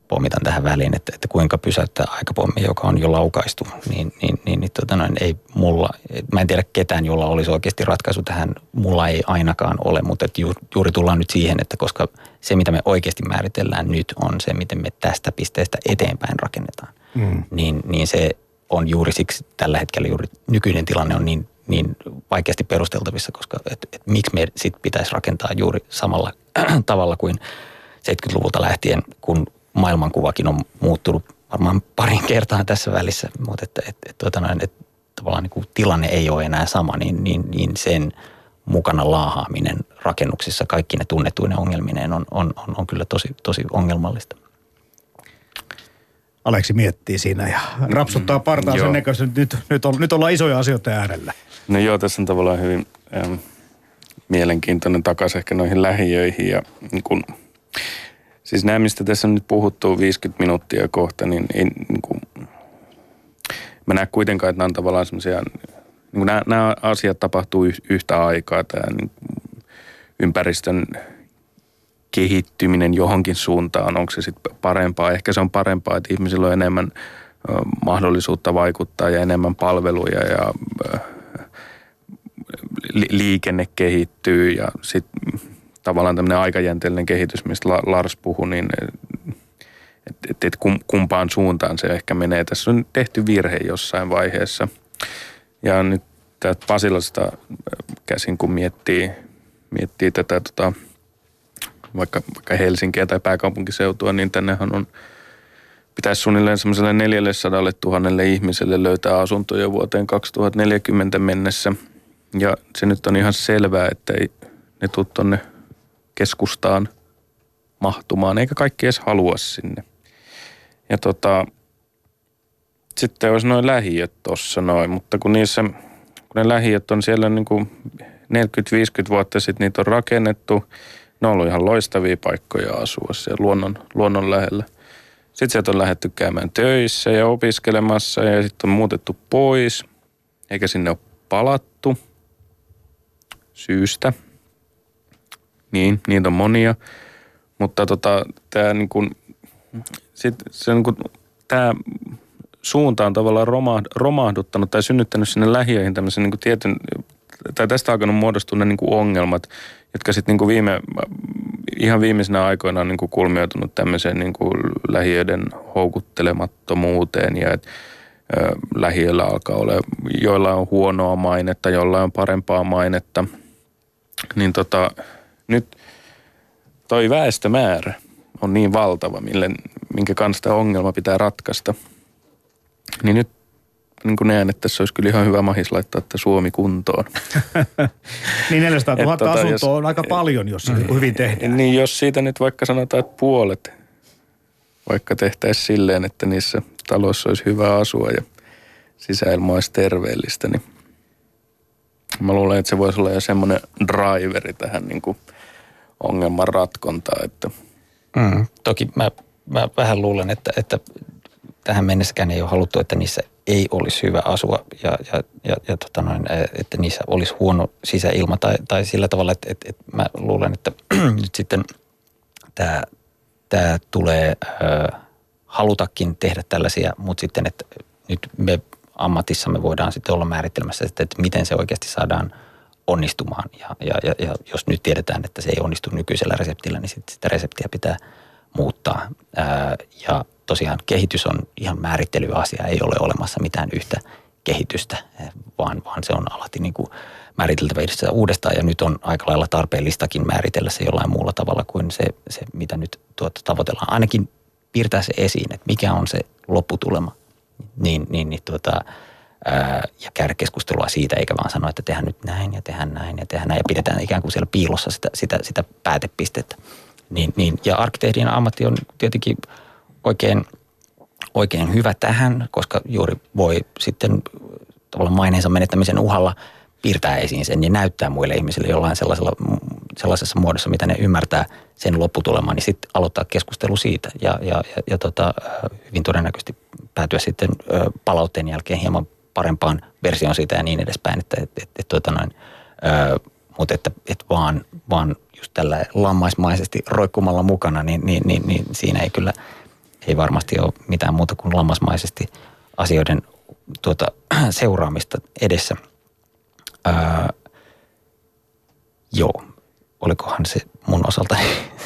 pommitan tähän väliin, että, että kuinka pysäyttää aikapommi, joka on jo laukaistu, niin, niin, niin, niin tota noin, ei mulla, mä en tiedä ketään, jolla olisi oikeasti ratkaisu tähän, mulla ei ainakaan ole, mutta että ju, juuri tullaan nyt siihen, että koska se, mitä me oikeasti määritellään nyt, on se, miten me tästä pisteestä eteenpäin rakennetaan, mm. niin, niin se on juuri siksi tällä hetkellä juuri nykyinen tilanne on niin, niin vaikeasti perusteltavissa, koska et, et miksi me sit pitäisi rakentaa juuri samalla tavalla kuin 70-luvulta lähtien, kun maailmankuvakin on muuttunut varmaan parin kertaa tässä välissä, mutta että, että, että, tuota että, että tavallaan niin kuin tilanne ei ole enää sama, niin, niin, niin sen mukana laahaaminen rakennuksissa kaikki ne tunnetuinen ongelmineen on, on, on, on kyllä tosi, tosi ongelmallista. Aleksi miettii siinä ja rapsuttaa partaa sen näköistä. Nyt, nyt, on, nyt ollaan isoja asioita äärellä. No joo, tässä on tavallaan hyvin ähm, mielenkiintoinen takaisin ehkä noihin lähiöihin ja niin kun, Siis nämä, mistä tässä on nyt puhuttu 50 minuuttia kohta, niin, ei, niin kuin, mä näen kuitenkaan, että nämä on tavallaan semmoisia, niin nämä, nämä asiat tapahtuu yhtä aikaa. Tämä niin ympäristön kehittyminen johonkin suuntaan, onko se sitten parempaa? Ehkä se on parempaa, että ihmisillä on enemmän mahdollisuutta vaikuttaa ja enemmän palveluja ja liikenne kehittyy ja sitten tavallaan tämmöinen aikajänteellinen kehitys, mistä Lars puhui, niin että et, et kumpaan suuntaan se ehkä menee. Tässä on tehty virhe jossain vaiheessa. Ja nyt täältä Pasilasta käsin, kun miettii, miettii tätä tota, vaikka, vaikka Helsinkiä tai pääkaupunkiseutua, niin tännehän on pitäisi suunnilleen semmoiselle 400 000 ihmiselle löytää asuntoja vuoteen 2040 mennessä. Ja se nyt on ihan selvää, että ei ne tule tuonne keskustaan mahtumaan, eikä kaikki edes halua sinne. Ja tota, sitten olisi noin lähiöt tuossa noin, mutta kun niissä, kun ne lähiöt on siellä niin kuin 40-50 vuotta sitten niitä on rakennettu, ne on ollut ihan loistavia paikkoja asua siellä luonnon, luonnon lähellä. Sitten sieltä on lähdetty käymään töissä ja opiskelemassa ja sitten on muutettu pois, eikä sinne ole palattu syystä – niin, niitä on monia. Mutta tota, tämä niin kuin, sit, se niin kuin, tämä suunta on tavallaan romahduttanut tai synnyttänyt sinne lähiöihin tämmöisen niin kuin tietyn, tai tästä alkanut muodostua ne niin kuin ongelmat, jotka sitten niin viime, ihan viimeisenä aikoina on niin kuin kulmioitunut tämmöiseen niin kuin lähiöiden houkuttelemattomuuteen ja että lähiöllä alkaa olla, joilla on huonoa mainetta, joilla on parempaa mainetta, niin tota, nyt toi väestömäärä on niin valtava, mille, minkä kanssa tämä ongelma pitää ratkaista. Niin nyt niin kuin näen, että tässä olisi kyllä ihan hyvä mahis laittaa että Suomi kuntoon. niin 400 000 tota, asuntoa jos, on aika paljon, jos se niin hyvin tehdään. Niin jos siitä nyt vaikka sanotaan, että puolet vaikka tehtäisiin silleen, että niissä taloissa olisi hyvä asua ja sisäilma olisi terveellistä, niin mä luulen, että se voisi olla jo semmoinen driveri tähän niin kuin ongelman ratkontaan. Että. Mm, toki mä, mä vähän luulen, että, että tähän mennessäkään ei ole haluttu, että niissä ei olisi hyvä asua ja, ja, ja, ja tota noin, että niissä olisi huono sisäilma tai, tai sillä tavalla, että, että, että mä luulen, että nyt sitten tämä, tämä tulee äh, halutakin tehdä tällaisia, mutta sitten, että nyt me ammatissamme voidaan sitten olla määrittelemässä, että, että miten se oikeasti saadaan onnistumaan. Ja, ja, ja, ja jos nyt tiedetään, että se ei onnistu nykyisellä reseptillä, niin sitten sitä reseptiä pitää muuttaa. Ää, ja tosiaan kehitys on ihan määrittelyasia, ei ole olemassa mitään yhtä kehitystä, vaan, vaan se on alati niin kuin määriteltävä itse uudestaan ja nyt on aika lailla tarpeellistakin määritellä se jollain muulla tavalla kuin se, se mitä nyt tuota, tavoitellaan. Ainakin piirtää se esiin, että mikä on se lopputulema, niin, niin, niin tuota, ja käydä keskustelua siitä, eikä vaan sanoa, että tehdään nyt näin ja tehdään näin ja tehdään näin ja pidetään ikään kuin siellä piilossa sitä, sitä, sitä päätepistettä. Niin, niin, ja arkkitehdin ammatti on tietenkin oikein, oikein hyvä tähän, koska juuri voi sitten tavallaan maineensa menettämisen uhalla piirtää esiin sen ja näyttää muille ihmisille jollain sellaisella, sellaisessa muodossa, mitä ne ymmärtää sen lopputulemaan, niin sitten aloittaa keskustelu siitä ja, ja, ja, ja tota, hyvin todennäköisesti päätyä sitten palautteen jälkeen hieman parempaan versioon siitä ja niin edespäin, että et, et, et, tota noin, mutta että et vaan, vaan just tällä lammaismaisesti roikkumalla mukana, niin, niin, niin, niin siinä ei kyllä, ei varmasti ole mitään muuta kuin lammasmaisesti asioiden tuota, seuraamista edessä. Ää, joo, olikohan se mun osalta.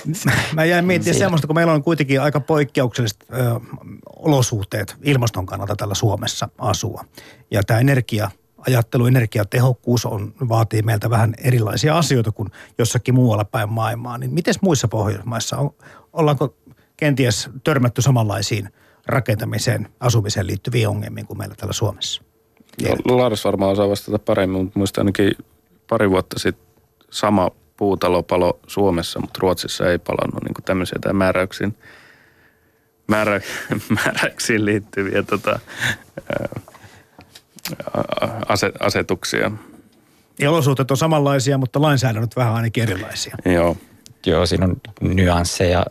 Mä jäin miettimään semmoista, kun meillä on kuitenkin aika poikkeukselliset ö, olosuhteet ilmaston kannalta täällä Suomessa asua. Ja tämä energia ajattelu, energiatehokkuus on, vaatii meiltä vähän erilaisia asioita kuin jossakin muualla päin maailmaa. Niin miten muissa Pohjoismaissa on, ollaanko kenties törmätty samanlaisiin rakentamiseen, asumiseen liittyviin ongelmiin kuin meillä täällä Suomessa? No, Lars varmaan osaa vastata paremmin, mutta muistan ainakin pari vuotta sitten sama puutalo palo Suomessa, mutta Ruotsissa ei palannut niin tämmöisiä tai määräyksiin, määrä, määräyksiin liittyviä tota, asetuksia. Ja olosuhteet on samanlaisia, mutta lainsäädännöt vähän ainakin erilaisia. Joo. Joo, siinä on nyansseja.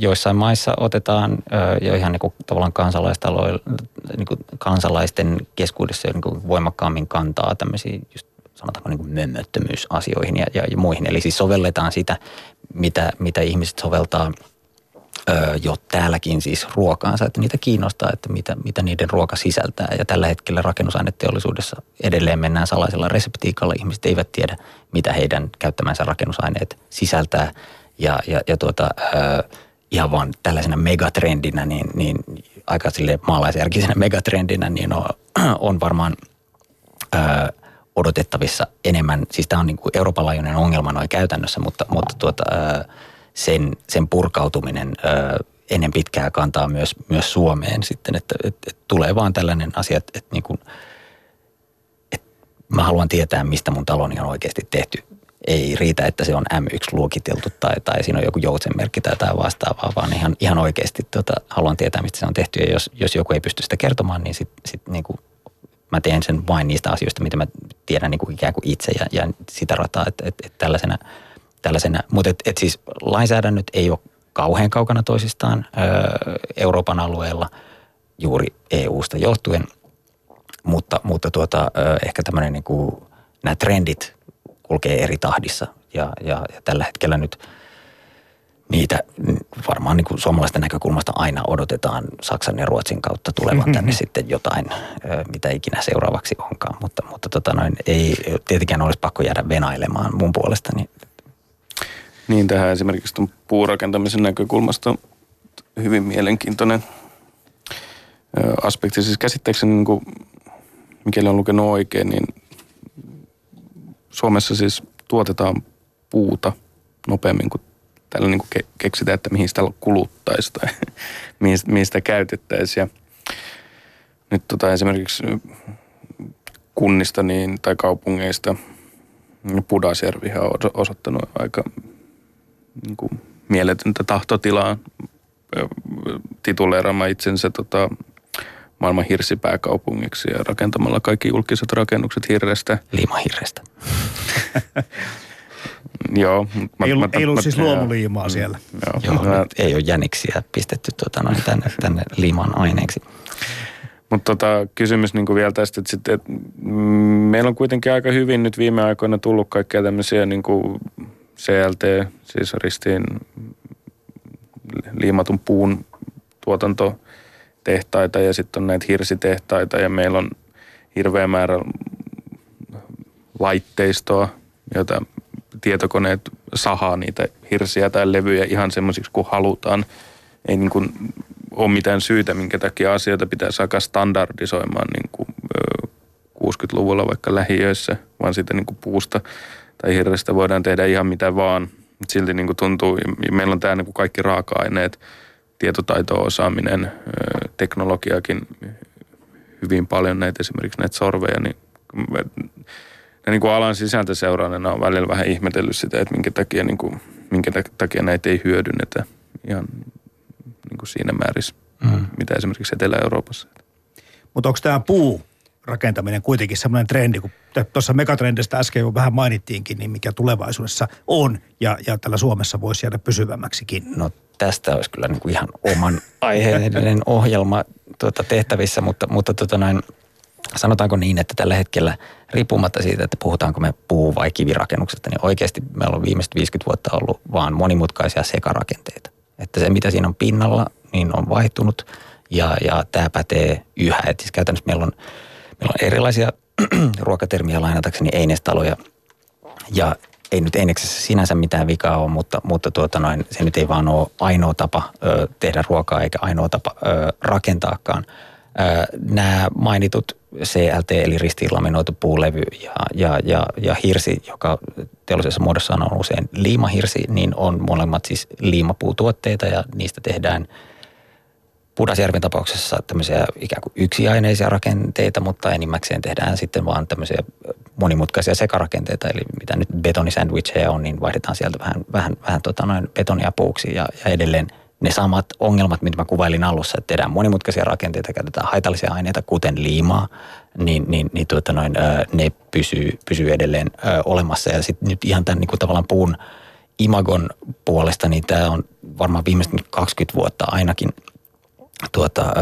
Joissain maissa otetaan jo ihan niin kuin tavallaan niin kuin kansalaisten keskuudessa niin kuin voimakkaammin kantaa tämmöisiin just sanotaanko niin kuin mömmöttömyysasioihin ja, ja, ja muihin. Eli siis sovelletaan sitä, mitä, mitä ihmiset soveltaa – jo täälläkin siis ruokaansa, että niitä kiinnostaa, että mitä, mitä niiden ruoka sisältää. Ja tällä hetkellä rakennusaineteollisuudessa edelleen mennään salaisella reseptiikalla. Ihmiset eivät tiedä, mitä heidän käyttämänsä rakennusaineet sisältää. Ja, ja, ja tuota, äh, ihan vaan tällaisena megatrendinä, niin, niin aika sille maalaisjärkisenä megatrendinä, niin on, on varmaan äh, odotettavissa enemmän. Siis tämä on niin kuin Euroopan laajuinen ongelma noin käytännössä, mutta, mutta tuota, sen, sen purkautuminen ennen pitkää kantaa myös, myös Suomeen sitten, että, että, että tulee vaan tällainen asia, että, että, niin kuin, että mä haluan tietää, mistä mun taloni on oikeasti tehty. Ei riitä, että se on M1-luokiteltu tai, tai siinä on joku joutsenmerkki tai jotain vastaavaa, vaan ihan, ihan oikeasti tota, haluan tietää, mistä se on tehty. Ja jos, jos joku ei pysty sitä kertomaan, niin sitten sit, niin kuin, mä teen sen vain niistä asioista, mitä mä tiedän niin kuin ikään kuin itse ja, ja sitä rataa, että, että, että tällaisena – tällaisena. Mutta et, et siis lainsäädännöt ei ole kauhean kaukana toisistaan Euroopan alueella juuri EU-sta johtuen, mutta, mutta tuota, ehkä tämmöinen niin kuin, nämä trendit kulkee eri tahdissa ja, ja, ja tällä hetkellä nyt niitä varmaan niin kuin suomalaisten näkökulmasta aina odotetaan Saksan ja Ruotsin kautta tulevan tänne sitten jotain, mitä ikinä seuraavaksi onkaan. Mutta, mutta tota noin, ei tietenkään olisi pakko jäädä venailemaan mun puolestani niin, tähän esimerkiksi tuon puurakentamisen näkökulmasta hyvin mielenkiintoinen aspekti. Siis käsittääkseni, niin kuin, mikäli on lukenut oikein, niin Suomessa siis tuotetaan puuta nopeammin kuin täällä niin kuin keksitään, että mihin sitä kuluttaisi tai mihin, mihin sitä käytettäisiin. Ja nyt tota esimerkiksi kunnista niin, tai kaupungeista Pudasjärvi on osoittanut aika niin kuin, mieletöntä tahtotilaa tituleeraamaan itsensä tota, maailman hirsipääkaupungiksi ja rakentamalla kaikki julkiset rakennukset hirrestä. Liimahirrestä. Joo. Mä, ei ollut, mä, ei ollut mä, siis luomuliimaa mä, siellä. Joo, joo mä, ei ole jäniksiä pistetty tuota, noin, tänne, tänne liiman aineeksi. Mutta tota, kysymys niin kuin vielä tästä, että, sit, että meillä on kuitenkin aika hyvin nyt viime aikoina tullut kaikkea tämmöisiä niin kuin CLT, siis ristiin liimatun puun tuotantotehtaita ja sitten on näitä hirsitehtaita ja meillä on hirveä määrä laitteistoa, jota tietokoneet sahaa niitä hirsiä tai levyjä ihan semmoisiksi kuin halutaan. Ei niin kuin ole mitään syytä, minkä takia asioita pitäisi alkaa standardisoimaan niin kuin 60-luvulla vaikka lähiöissä, vaan siitä niin kuin puusta tai hirrestä voidaan tehdä ihan mitä vaan. Silti niin kuin tuntuu, meillä on tämä niin kuin kaikki raaka-aineet, tietotaito-osaaminen, teknologiakin hyvin paljon näitä esimerkiksi näitä sorveja, niin ja niin kuin alan sisältä seuraajana on välillä vähän ihmetellyt sitä, että minkä takia, niin kuin, minkä takia näitä ei hyödynnetä ihan niin kuin siinä määrissä, mm. mitä esimerkiksi Etelä-Euroopassa. Mutta onko tämä puu rakentaminen kuitenkin semmoinen trendi, kun tuossa megatrendistä äsken jo vähän mainittiinkin, niin mikä tulevaisuudessa on ja, ja tällä Suomessa voisi jäädä pysyvämmäksikin? No tästä olisi kyllä niin kuin ihan oman aiheellinen ohjelma tuota, tehtävissä, mutta, mutta tuota noin, sanotaanko niin, että tällä hetkellä riippumatta siitä, että puhutaanko me puu- vai kivirakennuksesta, niin oikeasti meillä on viimeiset 50 vuotta ollut vaan monimutkaisia sekarakenteita. Että se, mitä siinä on pinnalla, niin on vaihtunut ja, ja tämä pätee yhä. Että siis käytännössä meillä on, meillä on erilaisia ruokatermiä lainatakseni einestaloja ja ei nyt Eineksessä sinänsä mitään vikaa ole, mutta, mutta tuota noin, se nyt ei vaan ole ainoa tapa ö, tehdä ruokaa eikä ainoa tapa ö, rakentaakaan. Ö, nämä mainitut CLT eli ristiinlaminoitu puulevy ja, ja, ja, ja hirsi, joka teollisessa muodossa on usein liimahirsi, niin on molemmat siis liimapuutuotteita ja niistä tehdään Pudasjärven tapauksessa tämmöisiä ikään kuin yksiaineisia rakenteita, mutta enimmäkseen tehdään sitten vaan tämmöisiä monimutkaisia sekarakenteita, eli mitä nyt betonisandwicheja on, niin vaihdetaan sieltä vähän, vähän, vähän tota noin betonia puuksi ja, ja edelleen – ne samat ongelmat, mitä mä kuvailin alussa, että tehdään monimutkaisia rakenteita, käytetään haitallisia aineita, kuten liimaa, niin, niin, niin tuota noin, ne pysyy, pysyy edelleen olemassa. Ja sitten nyt ihan tämän niin kuin tavallaan puun imagon puolesta, niin tämä on varmaan viimeiset 20 vuotta ainakin tuota,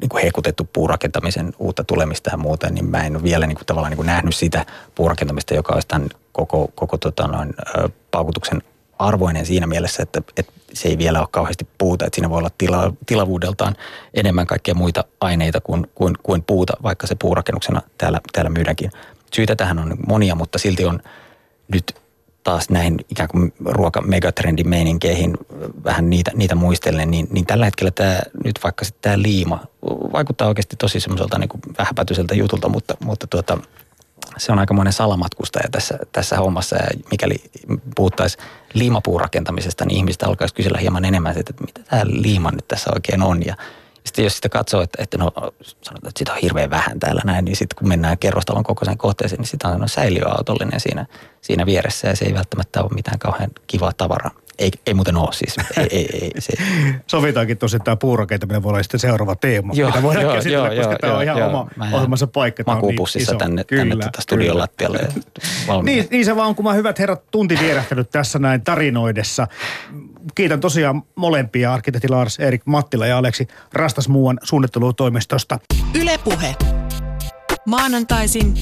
niin kuin hekutettu puurakentamisen uutta tulemista ja muuta, niin mä en ole vielä niin kuin, tavallaan niin kuin nähnyt sitä puurakentamista, joka olisi tämän koko, koko tota, noin, paukutuksen arvoinen siinä mielessä, että, että se ei vielä ole kauheasti puuta, että siinä voi olla tila, tilavuudeltaan enemmän kaikkia muita aineita kuin, kuin, kuin puuta, vaikka se puurakennuksena täällä, täällä myydäänkin. Syitä tähän on monia, mutta silti on nyt taas näin ikään kuin ruoka megatrendin meininkeihin vähän niitä, niitä muistellen, niin, niin tällä hetkellä tämä nyt vaikka tämä liima vaikuttaa oikeasti tosi semmoiselta niin vähäpätöiseltä jutulta, mutta, mutta tuota, se on aikamoinen salamatkustaja tässä, tässä hommassa. Ja mikäli puhuttaisiin liimapuurakentamisesta, niin ihmiset alkaisi kysellä hieman enemmän, että mitä tämä liima nyt tässä oikein on. Ja sitten jos sitä katsoo, että, että no, sanotaan, että sitä on hirveän vähän täällä näin, niin sitten kun mennään kerrostalon kokoiseen kohteeseen, niin sitä on no, säiliöautollinen siinä, siinä vieressä ja se ei välttämättä ole mitään kauhean kivaa tavaraa. Ei, ei muuten ole siis. Ei, ei, ei, se. Sovitaankin tosiaan, että tämä puurakentaminen voi olla sitten seuraava teema, joo, mitä voidaan joo, käsitellä, joo, koska joo, tämä on ihan joo, oma ohjelmansa paikka. Makuupussissa niin tänne, kyllä, tänne tuota studion lattialle. niin, niin se vaan, kun mä hyvät herrat tunti vierähtänyt tässä näin tarinoidessa. Kiitän tosiaan molempia, arkkitehti Lars, Erik Mattila ja Aleksi Rastasmuuan suunnittelutoimistosta. Ylepuhe. Maanantaisin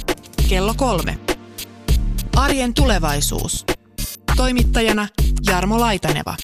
kello kolme. Arjen tulevaisuus. Toimittajana Jarmo Laitaneva.